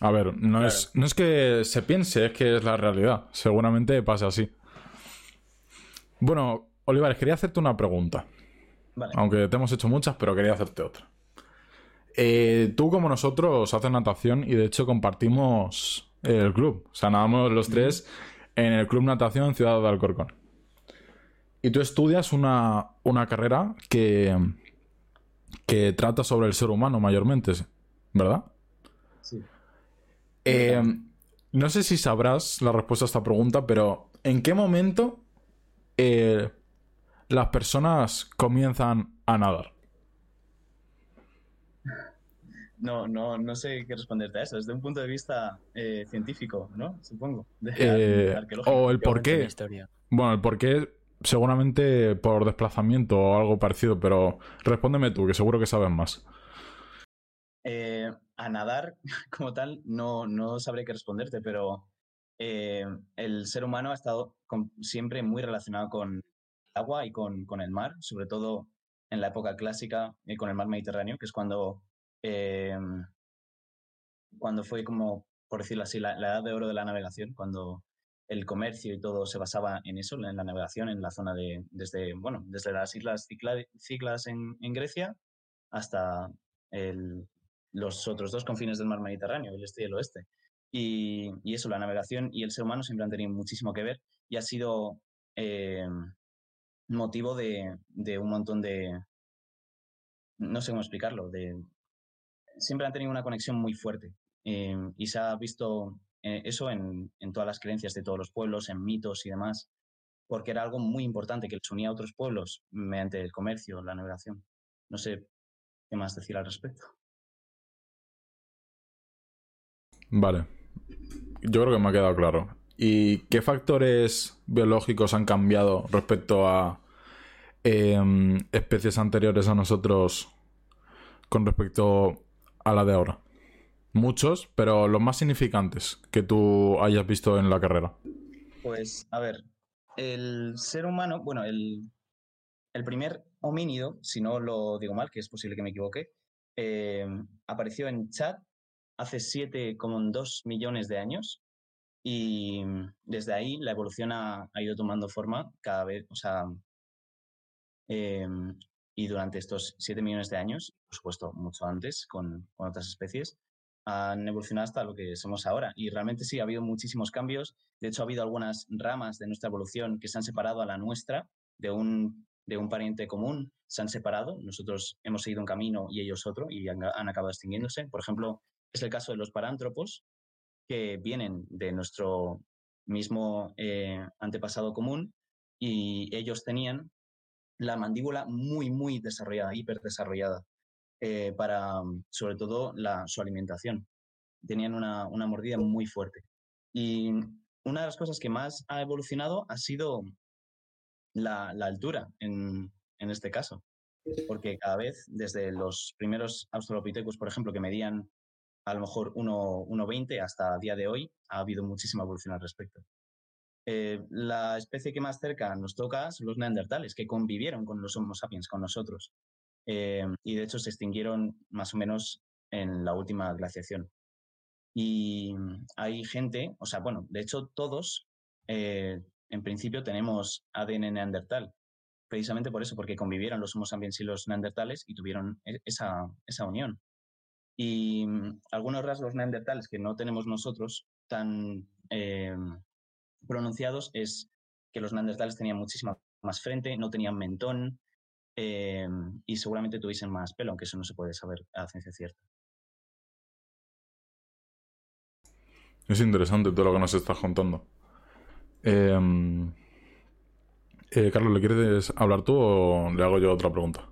A ver, no, es, no es que se piense, es que es la realidad. Seguramente pasa así. Bueno, Olivares, quería hacerte una pregunta. Aunque te hemos hecho muchas, pero quería hacerte otra. Eh, tú, como nosotros, haces natación y de hecho compartimos el club. O sea, nadamos los tres en el Club Natación Ciudad de Alcorcón. Y tú estudias una, una carrera que, que trata sobre el ser humano mayormente, ¿verdad? Sí. Eh, no sé si sabrás la respuesta a esta pregunta, pero ¿en qué momento eh, las personas comienzan a nadar? No, no, no sé qué responderte a eso. Desde un punto de vista eh, científico, ¿no? Supongo. o el por qué. Bueno, el por qué seguramente por desplazamiento o algo parecido, pero respóndeme tú, que seguro que sabes más. Eh, a nadar como tal no, no sabré qué responderte, pero eh, el ser humano ha estado siempre muy relacionado con el agua y con, el mar, sobre todo en la época clásica eh, con el mar Mediterráneo, que es cuando, cuando fue como, por decirlo así, la, edad de oro de la navegación, cuando el comercio y todo se basaba en eso, en la navegación, en la zona de, desde, bueno, desde las islas Ciclas en, Grecia hasta los otros dos confines del mar Mediterráneo, el este y el oeste. Y, eso, la navegación y el ser humano siempre han tenido muchísimo que ver y ha sido eh, motivo de, un montón de, no sé cómo explicarlo, de, siempre han tenido una conexión muy fuerte eh, y se ha visto eh, eso en, todas las creencias de todos los pueblos, en mitos y demás, porque era algo muy importante que les unía a otros pueblos mediante el comercio, la navegación. No sé qué más decir al respecto. Vale. Yo creo que me ha quedado claro. ¿Y qué factores biológicos han cambiado respecto a em, especies anteriores a nosotros con respecto a la de ahora? Muchos, pero los más significantes que tú hayas visto en la carrera. Pues, a ver, el ser humano, bueno, el, el primer homínido, si no lo digo mal, que es posible que me equivoque, eh, apareció en chat hace 7,2 millones de años y desde ahí la evolución ha, ido tomando forma cada vez, o sea, eh, y durante estos 7 millones de años, por supuesto, mucho antes con, con, otras especies, han evolucionado hasta lo que somos ahora. Y realmente sí, ha habido muchísimos cambios. De hecho, ha habido algunas ramas de nuestra evolución que se han separado a la nuestra de un, de un pariente común, se han separado. Nosotros hemos seguido un camino y ellos otro y han, acabado extinguiéndose. Por ejemplo, es el caso de los parántropos, que vienen de nuestro mismo eh, antepasado común y ellos tenían la mandíbula muy, muy desarrollada, hiper desarrollada, eh, para sobre todo la, su alimentación. Tenían una, una, mordida muy fuerte. Y una de las cosas que más ha evolucionado ha sido la, la altura en, en, este caso. Porque cada vez, desde los primeros Australopithecus, por ejemplo, que medían a lo mejor 1,20 hasta día de hoy, ha habido muchísima evolución al respecto. Eh, la especie que más cerca nos toca son los neandertales, que convivieron con los Homo sapiens, con nosotros. Eh, y de hecho se extinguieron más o menos en la última glaciación. Y hay gente, o sea, bueno, de hecho todos, eh, en principio, tenemos ADN neandertal. Precisamente por eso, porque convivieron los Homo sapiens y los neandertales y tuvieron e-, esa, esa unión. Y algunos rasgos neandertales que no tenemos nosotros tan eh, pronunciados es que los neandertales tenían muchísima más frente, no tenían mentón eh, y seguramente tuviesen más pelo, aunque eso no se puede saber a ciencia cierta. Es interesante todo lo que nos estás contando. Eh, eh, Carlos, ¿le quieres hablar tú o le hago yo otra pregunta?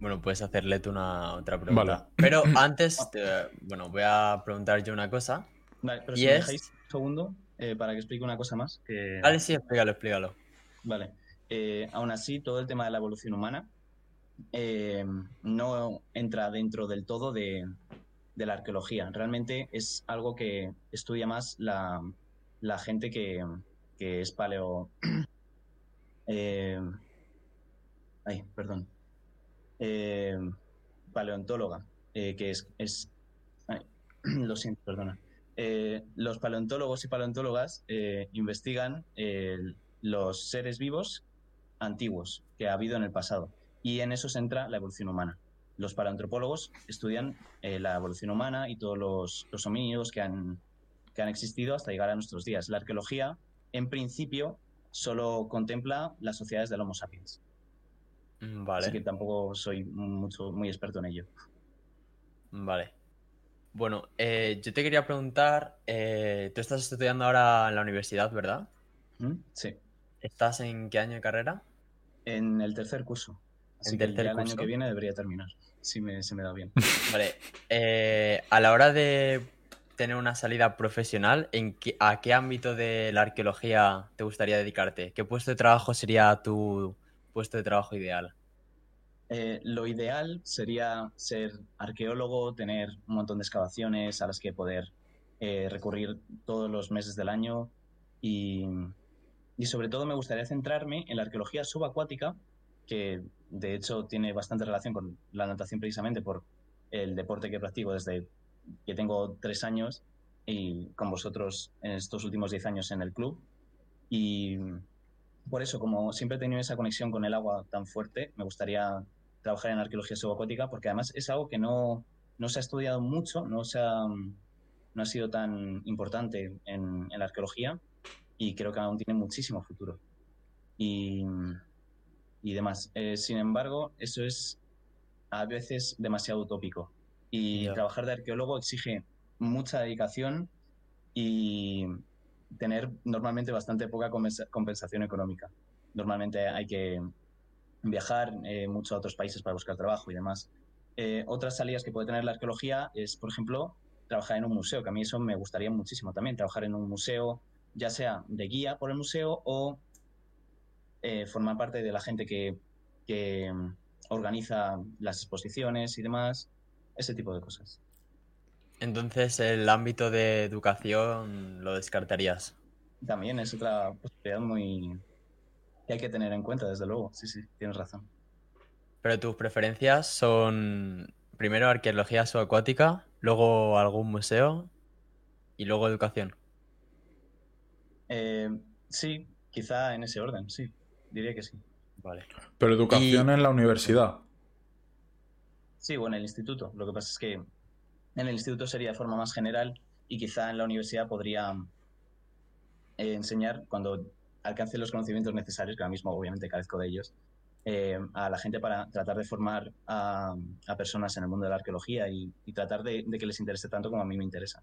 Bueno, puedes hacerle tú una otra pregunta. Vale. Pero antes, te, bueno, voy a preguntar yo una cosa. Vale, pero y si es... me dejáis un segundo, eh, para que explique una cosa más. Que... Vale, sí, explícalo, explícalo. Vale. Eh, aún así, todo el tema de la evolución humana eh, no entra dentro del todo de, la arqueología. Realmente es algo que estudia más la, gente que, es paleo. ay, perdón. paleontóloga, que es. lo siento, perdona. Eh, los paleontólogos y paleontólogas eh, investigan eh, los seres vivos antiguos que ha habido en el pasado. Y en eso se entra la evolución humana. Los paleoantropólogos estudian la evolución humana y todos los, los homínidos que han, que han existido hasta llegar a nuestros días. La arqueología, en principio, solo contempla las sociedades del Homo sapiens. Mm, vale. Así que tampoco soy mucho, muy experto en ello. Vale. Bueno, eh, yo te quería preguntar, eh, tú estás estudiando ahora en la universidad, ¿verdad? ¿Mm? Sí. ¿Estás en qué año de carrera? En el tercer curso. Así ¿En que tercer ya el año que viene debería terminar, si me, se me da bien. Vale. Eh, a la hora de tener una salida profesional, ¿en qué, ¿a qué ámbito de la arqueología te gustaría dedicarte? ¿Qué puesto de trabajo sería tu puesto de trabajo ideal? Eh, lo ideal sería ser arqueólogo, tener un montón de excavaciones a las que poder eh, recurrir todos los meses del año y, y, sobre todo me gustaría centrarme en la arqueología subacuática, que de hecho tiene bastante relación con la natación precisamente por el deporte que practico desde que tengo tres años y con vosotros en estos últimos diez años en el club. Y por eso, como siempre he tenido esa conexión con el agua tan fuerte, me gustaría trabajar en arqueología subacuática, porque además es algo que no, no se ha estudiado mucho, no, se ha, no ha sido tan importante en, en, la arqueología y creo que aún tiene muchísimo futuro. Y, y demás. Eh, sin embargo, eso es a veces demasiado utópico. Y yeah. trabajar de arqueólogo exige mucha dedicación y tener normalmente bastante poca compensación económica. Normalmente hay que viajar eh, mucho a otros países para buscar trabajo y demás. Eh, otras salidas que puede tener la arqueología es, por ejemplo, trabajar en un museo, que a mí eso me gustaría muchísimo también, trabajar en un museo, ya sea de guía por el museo o eh, formar parte de la gente que, que, organiza las exposiciones y demás, ese tipo de cosas. Entonces, el ámbito de educación lo descartarías. También es otra posibilidad muy que hay que tener en cuenta, desde luego. Sí, sí, tienes razón. Pero tus preferencias son primero arqueología subacuática, luego algún museo y luego educación. Eh, sí, quizá en ese orden, sí, diría que sí. Vale. Pero educación Y- en la universidad. Sí, o en el instituto. Lo que pasa es que en el instituto sería de forma más general y quizá en la universidad podría eh, enseñar cuando alcance los conocimientos necesarios, que ahora mismo obviamente carezco de ellos, eh, a la gente para tratar de formar a, a personas en el mundo de la arqueología y, y tratar de, de que les interese tanto como a mí me interesa.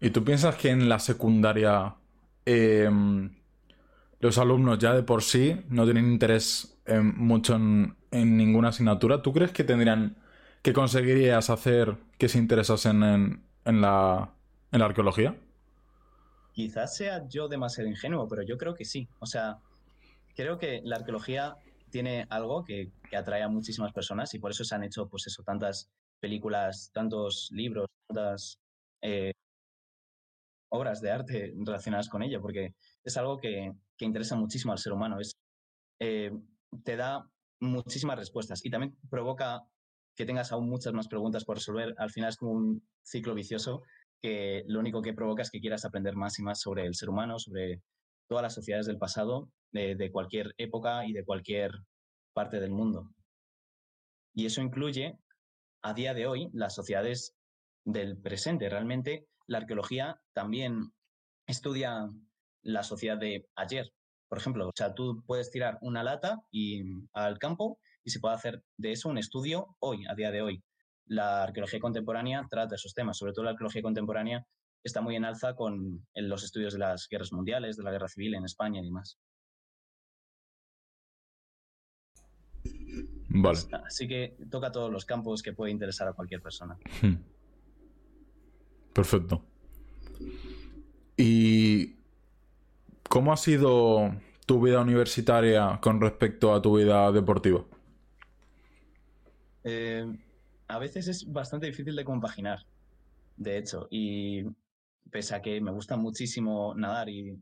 ¿Y tú piensas que en la secundaria em, los alumnos ya de por sí no tienen interés en- mucho en, ninguna asignatura? ¿Tú crees que tendrían, que conseguirías hacer que se interesasen en, en la, en la arqueología? Quizás sea yo demasiado ingenuo, pero yo creo que sí. O sea, creo que la arqueología tiene algo que, que atrae a muchísimas personas y por eso se han hecho, pues eso, tantas películas, tantos libros, tantas eh, obras de arte relacionadas con ello, porque es algo que, que interesa muchísimo al ser humano. Es, eh, te da muchísimas respuestas y también provoca que tengas aún muchas más preguntas por resolver. Al final es como un ciclo vicioso que lo único que provoca es que quieras aprender más y más sobre el ser humano, sobre todas las sociedades del pasado, de, de cualquier época y de cualquier parte del mundo. Y eso incluye, a día de hoy, las sociedades del presente. Realmente, la arqueología también estudia la sociedad de ayer. Por ejemplo, o sea, tú puedes tirar una lata y, al campo y se puede hacer de eso un estudio hoy, a día de hoy. La arqueología contemporánea trata esos temas, sobre todo la arqueología contemporánea está muy en alza con los estudios de las guerras mundiales, de la guerra civil en España y demás. Vale. Así que toca todos los campos que puede interesar a cualquier persona. Hmm. Perfecto. ¿Y cómo ha sido tu vida universitaria con respecto a tu vida deportiva? Eh, a veces es bastante difícil de compaginar, de hecho, y pese a que me gusta muchísimo nadar y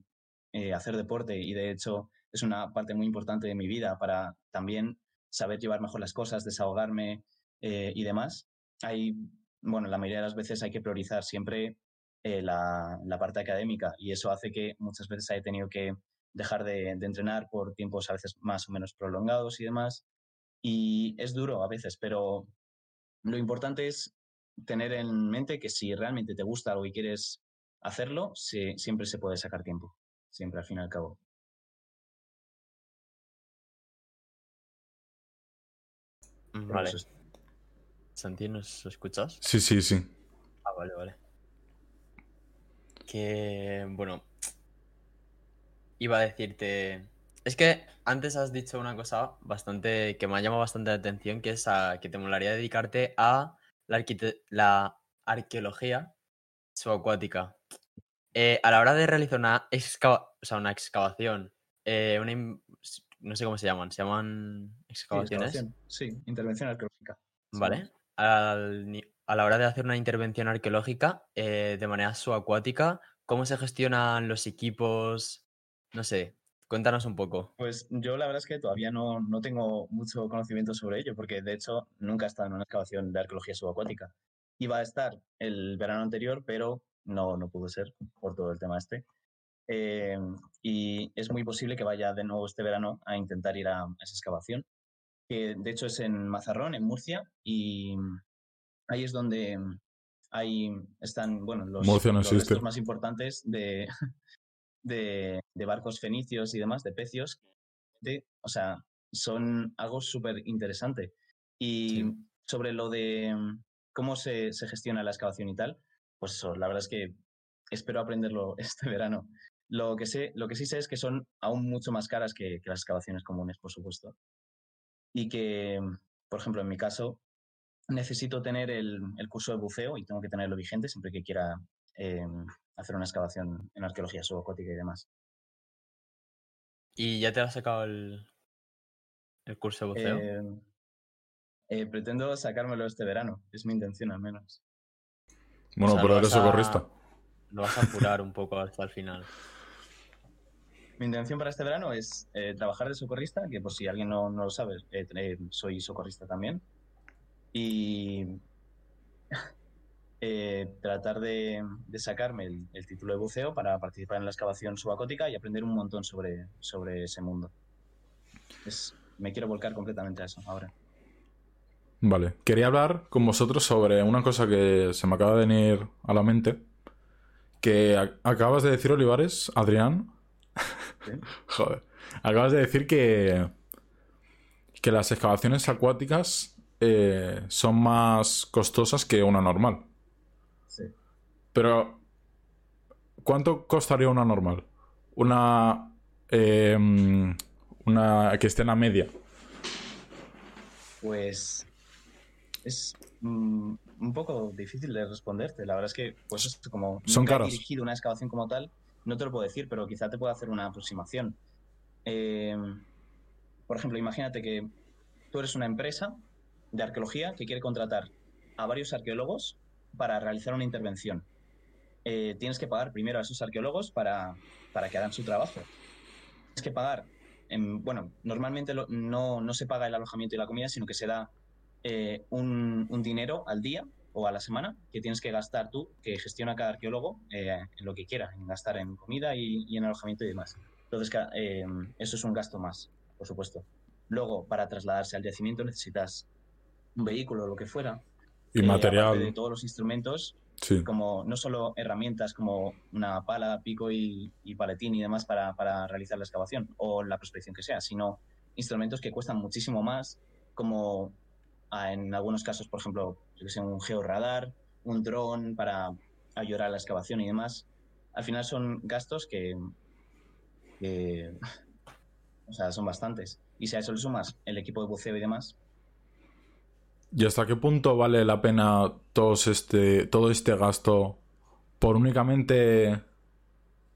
eh, hacer deporte, y de hecho es una parte muy importante de mi vida para también saber llevar mejor las cosas, desahogarme eh, y demás, hay, bueno, la mayoría de las veces hay que priorizar siempre eh, la, la parte académica y eso hace que muchas veces haya tenido que dejar de, de entrenar por tiempos a veces más o menos prolongados y demás. Y es duro a veces, pero lo importante es tener en mente que si realmente te gusta algo y quieres hacerlo, se- siempre se puede sacar tiempo. Siempre, al fin y al cabo. Mm, Vale. Santi, ¿nos escuchas? Sí, sí, sí. Ah, vale, vale. Que, bueno, iba a decirte... Es que antes has dicho una cosa bastante que me ha llamado bastante la atención, que es a- que te molaría dedicarte a la, arquite- la arqueología subacuática. Eh, a la hora de realizar una, excava- o sea, una excavación, eh, una in- no sé cómo se llaman, se llaman Sí, excavaciones. excavación. Sí, intervención arqueológica. Sí. ¿Vale? A la hora de hacer una intervención arqueológica eh, de manera subacuática, ¿cómo se gestionan los equipos? No sé, cuéntanos un poco. Pues yo la verdad es que todavía no, no tengo mucho conocimiento sobre ello, porque de hecho nunca he estado en una excavación de arqueología subacuática. Iba a estar el verano anterior, pero no, no pudo ser por todo el tema este. Eh, y es muy posible que vaya de nuevo este verano a intentar ir a esa excavación, que de hecho es en Mazarrón, en Murcia, y ahí es donde ahí están, bueno, los, los restos más importantes de, de, de barcos fenicios y demás, de pecios, de- o sea, son algo súper interesante. Y Sí. sobre lo de cómo se, se gestiona la excavación y tal, pues eso, la verdad es que espero aprenderlo este verano. Lo que, sé, lo que sí sé es que son aún mucho más caras que, que las excavaciones comunes, por supuesto. Y que, mm, por ejemplo, en mi caso, necesito tener el, el curso de buceo y tengo que tenerlo vigente siempre que quiera eh, hacer una excavación en arqueología subacuática y demás. ¿Y ya te has sacado el, el curso de buceo? Eh, Eh, pretendo sacármelo este verano, es mi intención al menos. Bueno, O sea, pero lo eres socorrista. Lo vas a apurar un poco hasta el final. Mi intención para este verano es eh, trabajar de socorrista, que por si alguien no, no lo sabe, eh, eh, soy socorrista también. Y eh, tratar de, de sacarme el, el título de buceo para participar en la excavación subacuática y aprender un montón sobre, sobre ese mundo. Es- me quiero volcar completamente a eso ahora. Vale. Quería hablar con vosotros sobre una cosa que se me acaba de venir a la mente. Que acabas de decir, Olivares, Adrián. ¿sí? Joder. Acabas de decir que. que las excavaciones acuáticas eh, son más costosas que una normal. Sí. Pero. ¿Cuánto costaría una normal? Una. eh, una que esté en la media. Pues es mm, un poco difícil de responderte. La verdad es que, pues es como Son he caros. dirigido una excavación como tal, no te lo puedo decir, pero quizá te pueda hacer una aproximación. Eh, por ejemplo, imagínate que tú eres una empresa de arqueología que quiere contratar a varios arqueólogos para realizar una intervención. Eh, tienes que pagar primero a esos arqueólogos para, para que hagan su trabajo. Tienes que pagar, en- bueno, normalmente no, no se paga el alojamiento y la comida, sino que se da eh, un, un dinero al día o a la semana que tienes que gastar tú, que gestiona cada arqueólogo eh, en lo que quiera, en gastar en comida y, y en alojamiento y demás. Entonces, eh, eso es un gasto más, por supuesto. Luego, para trasladarse al yacimiento necesitas un vehículo o lo que fuera. Y Eh, material. de todos los instrumentos, Sí. como no solo herramientas como una pala, pico y, y paletín y demás para, para realizar la excavación o la prospección que sea, sino instrumentos que cuestan muchísimo más, como ah, en algunos casos, por ejemplo, yo que sé, un georradar, un dron para ayudar a la excavación y demás. Al final son gastos que, que, o sea, son bastantes. Y si a eso le sumas el equipo de buceo y demás, ¿Y hasta qué punto vale la pena todos este, todo este gasto por únicamente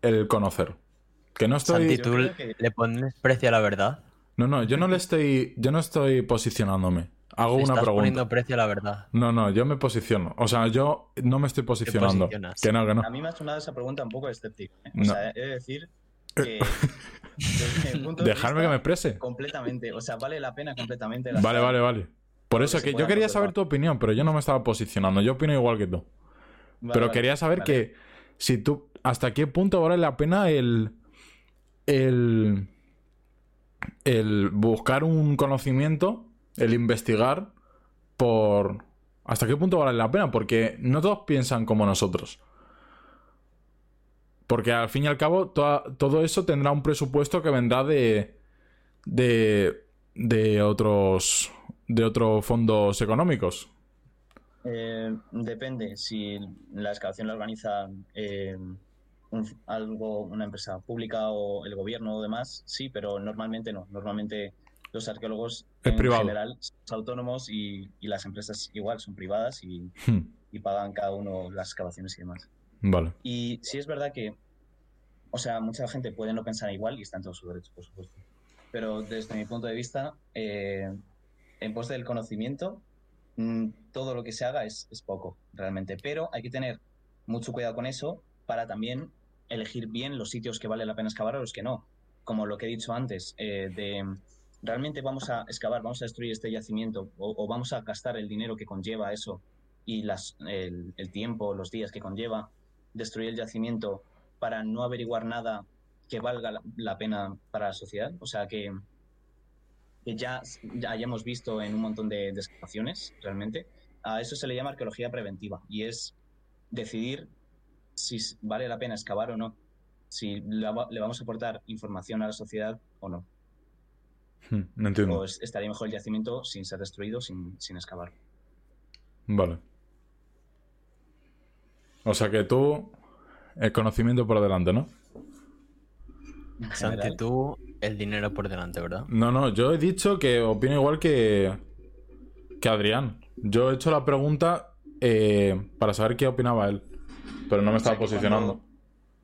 el conocer? Que no estoy. Santi, ¿tú que- le pones precio a la verdad? No, no, yo no le estoy. Yo no estoy posicionándome. Hago una estás pregunta. poniendo precio a la verdad. No, no, yo me posiciono. O sea, yo no me estoy posicionando. Que no, que no. A mí me ha sonado esa pregunta un poco escéptico. ¿eh? O sea, he de decir que. desde mi punto de Dejarme que me exprese. Completamente. O sea, vale la pena completamente. Vale, gastar. vale, vale. Por eso que que yo quería saber tu opinión, pero yo no me estaba posicionando. Yo opino igual que tú. Vale, Pero vale, quería saber vale. que si tú, hasta qué punto vale la pena el, el, el buscar un conocimiento, el investigar por, hasta qué punto vale la pena, porque no todos piensan como nosotros. Porque al fin y al cabo todo eso tendrá un presupuesto que vendrá de, de, de otros, de otros fondos económicos. Eh, depende. Si la excavación la organiza eh, algo, una empresa pública o el gobierno o demás, sí, pero normalmente no. Normalmente los arqueólogos Es en privado. general son autónomos y, y las empresas igual son privadas y, Hmm, y pagan cada uno las excavaciones y demás. Vale. Y sí es verdad que, o sea, mucha gente puede no pensar igual y está en todo su derecho, por supuesto. Pero desde mi punto de vista, eh, en pos del conocimiento, mm, todo lo que se haga es, es poco, realmente. Pero hay que tener mucho cuidado con eso para también elegir bien los sitios que vale la pena excavar o los que no. Como lo que he dicho antes, eh, de realmente vamos a excavar, vamos a destruir este yacimiento o, vamos a gastar el dinero que conlleva eso y el, tiempo, los días que conlleva destruir el yacimiento para no averiguar nada que valga la, pena para la sociedad. O sea, que, ya, ya hayamos visto en un montón de, de excavaciones, realmente. A eso se le llama arqueología preventiva y es decidir si vale la pena excavar o no, si le vamos a aportar información a la sociedad o no. Hmm, No entiendo. O es- estaría mejor el yacimiento sin ser destruido, sin, sin excavar. Vale. O sea que tú, el conocimiento por delante, ¿no? General, tú el dinero por delante, ¿verdad? No, no, yo he dicho que opino igual que, que Adrián. Yo he hecho la pregunta eh, para saber qué opinaba él, pero no me o sea, estaba posicionando. Cuando,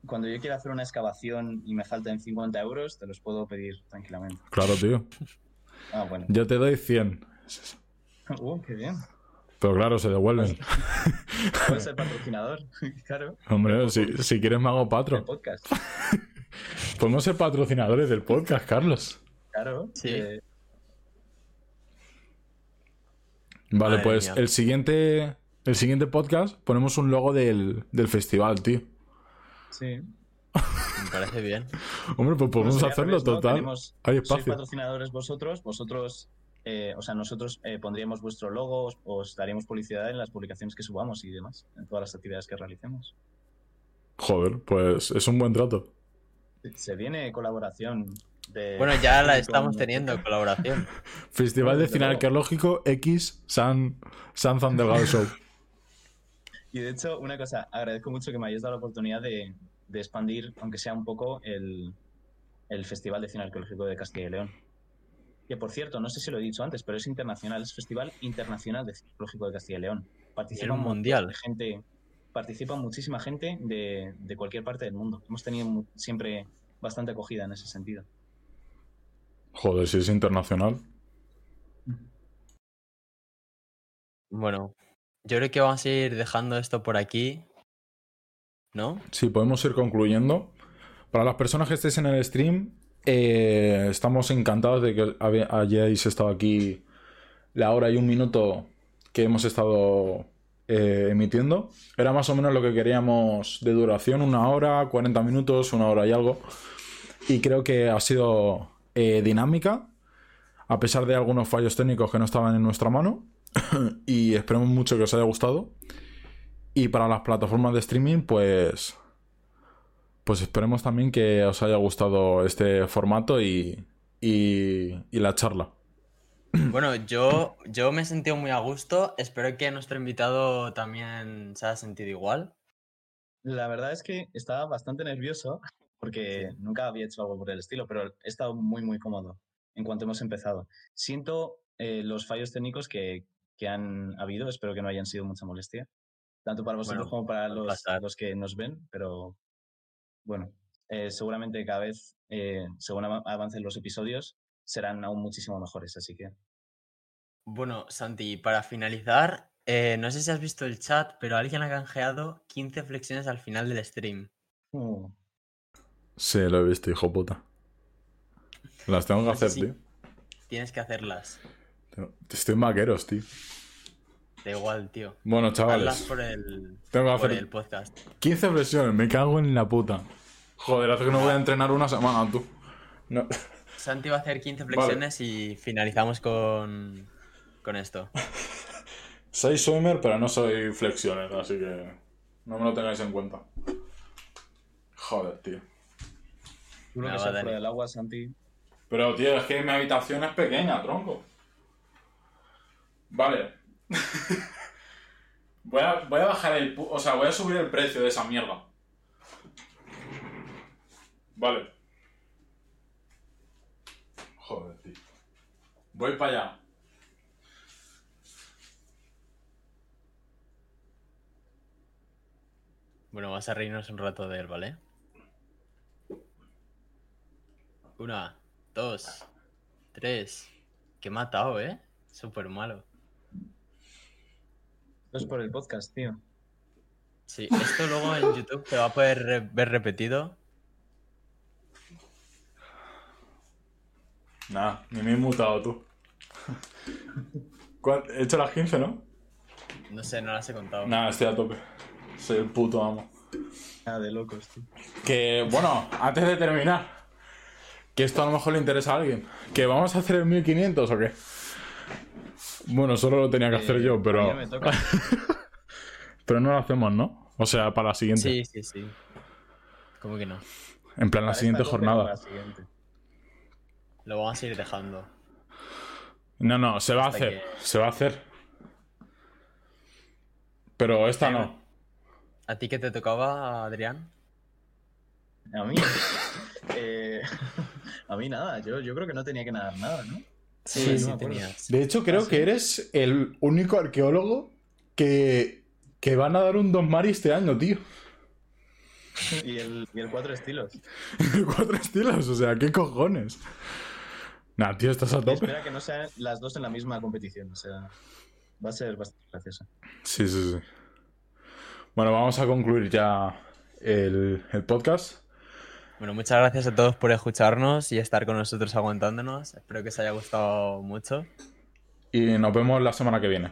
cuando yo quiera hacer una excavación y me faltan 50 euros, te los puedo pedir tranquilamente. Claro, tío. Ah, bueno. Yo te doy 100. Uh, qué bien. Pero claro, se devuelven. Puedes ser patrocinador, claro. Hombre, si, si quieres me hago El patro. podcast. Podemos ser patrocinadores del podcast, Carlos. Claro. Sí. eh, Vale, Madre pues mía. el siguiente, el siguiente podcast ponemos un logo del, del festival, tío. Sí. Me parece bien. Hombre, pues podemos hacerlo revés, ¿no? total. Tenemos- Hay Sois patrocinadores vosotros, vosotros, eh, o sea, nosotros eh, pondríamos vuestro logo, os, os daríamos publicidad en las publicaciones que subamos y demás, en todas las actividades que realicemos. Joder, pues es un buen trato. Se viene colaboración de... Bueno, ya la estamos teniendo, colaboración. Festival de Cine. Arqueológico X San, San Delgado Show. Y de hecho, una cosa, agradezco mucho que me hayáis dado la oportunidad de, de expandir, aunque sea un poco, el, el Festival de Cine Arqueológico de Castilla y León. Que por cierto, no sé si lo he dicho antes, pero es internacional, es Festival Internacional de Cine Arqueológico de Castilla y León. Participa un mundial. de gente, participa muchísima gente de, de cualquier parte del mundo. Hemos tenido siempre bastante acogida en ese sentido. Joder, si es internacional. Bueno, yo creo que vamos a ir dejando esto por aquí. ¿No? Sí, podemos ir concluyendo. Para las personas que estéis en el stream, eh, estamos encantados de que hayáis estado aquí la hora y un minuto que hemos estado eh, emitiendo. Era más o menos lo que queríamos de duración, una hora, 40 minutos, una hora y algo. Y creo que ha sido eh, dinámica, a pesar de algunos fallos técnicos que no estaban en nuestra mano. y esperemos mucho que os haya gustado. Y para las plataformas de streaming, pues. Pues esperemos también que os haya gustado este formato y. y, y la charla. Bueno, yo, yo me he sentido muy a gusto. Espero que nuestro invitado también se haya sentido igual. La verdad es que estaba bastante nervioso porque nunca había hecho algo por el estilo, pero he estado muy, muy cómodo en cuanto hemos empezado. Siento eh, los fallos técnicos que, que han habido, espero que no hayan sido mucha molestia, tanto para vosotros Bueno, como para los, los que nos ven, pero bueno, eh, seguramente cada vez, eh, según av- avancen los episodios, serán aún muchísimo mejores, así que... Bueno, Santi, para finalizar, eh, no sé si has visto el chat, pero alguien ha canjeado 15 flexiones al final del stream. uh, Sí, lo he visto, hijo puta. Las tengo que hacer, si- tío. Tienes que hacerlas. Estoy maqueros, tío. Da igual, tío. Bueno, chavales. por el, Tengo que por hacer el podcast. 15 flexiones, me cago en la puta. Joder, hace que no voy a entrenar una semana, tú. No. Santi va a hacer 15 flexiones y finalizamos con, con esto. Soy swimmer, pero no soy flexiones, así que no me lo tengáis en cuenta. Joder, tío. tú Nada, que fuera del agua, Santi. Pero, tío, es que mi habitación es pequeña, tronco. Vale. voy, a, voy a bajar el... O sea, voy a subir el precio de esa mierda. Vale. Joder, tío. Voy para allá. Bueno, vas a reírnos un rato de él, ¿vale? Una, dos, tres. Que he matado, ¿eh? Súper malo. Esto es por el podcast, tío. Sí, esto luego en YouTube te va a poder re- ver repetido. Nada, ni me he mutado tú. ¿Cuál- He hecho las 15, ¿no? No sé, no las he contado. Nada, estoy a tope. Soy el puto amo. Nada de locos, tío. Que, bueno, antes de terminar, que esto a lo mejor le interesa a alguien. ¿Que vamos a hacer el 1500 o qué? Bueno, solo lo tenía que hacer Eh, yo, pero. no me toca. pero no lo hacemos, ¿no? O sea, para la siguiente. Sí, sí, sí. ¿Cómo que no? En plan, la siguiente jornada. para la siguiente. Lo vamos a ir dejando. No, no, se va a hacer. que- Se va a hacer. Pero esta no. ¿A ti qué te tocaba, Adrián? A mí. eh, a mí nada, yo, yo creo que no tenía que nadar nada, ¿no? Sí, no sí, tenías. De hecho, creo ¿Ah, sí? que eres el único arqueólogo que, que van a dar un Don Mari este año, tío. Y el, y el cuatro estilos. Cuatro estilos, o sea, ¿qué cojones? Nah, tío, estás a tope. espera que no sean las dos en la misma competición. O sea, va a ser bastante gracioso. Sí, sí, sí. Bueno, vamos a concluir ya el, el podcast. Bueno, muchas gracias a todos por escucharnos y estar con nosotros aguantándonos. Espero que os haya gustado mucho. Y nos vemos la semana que viene.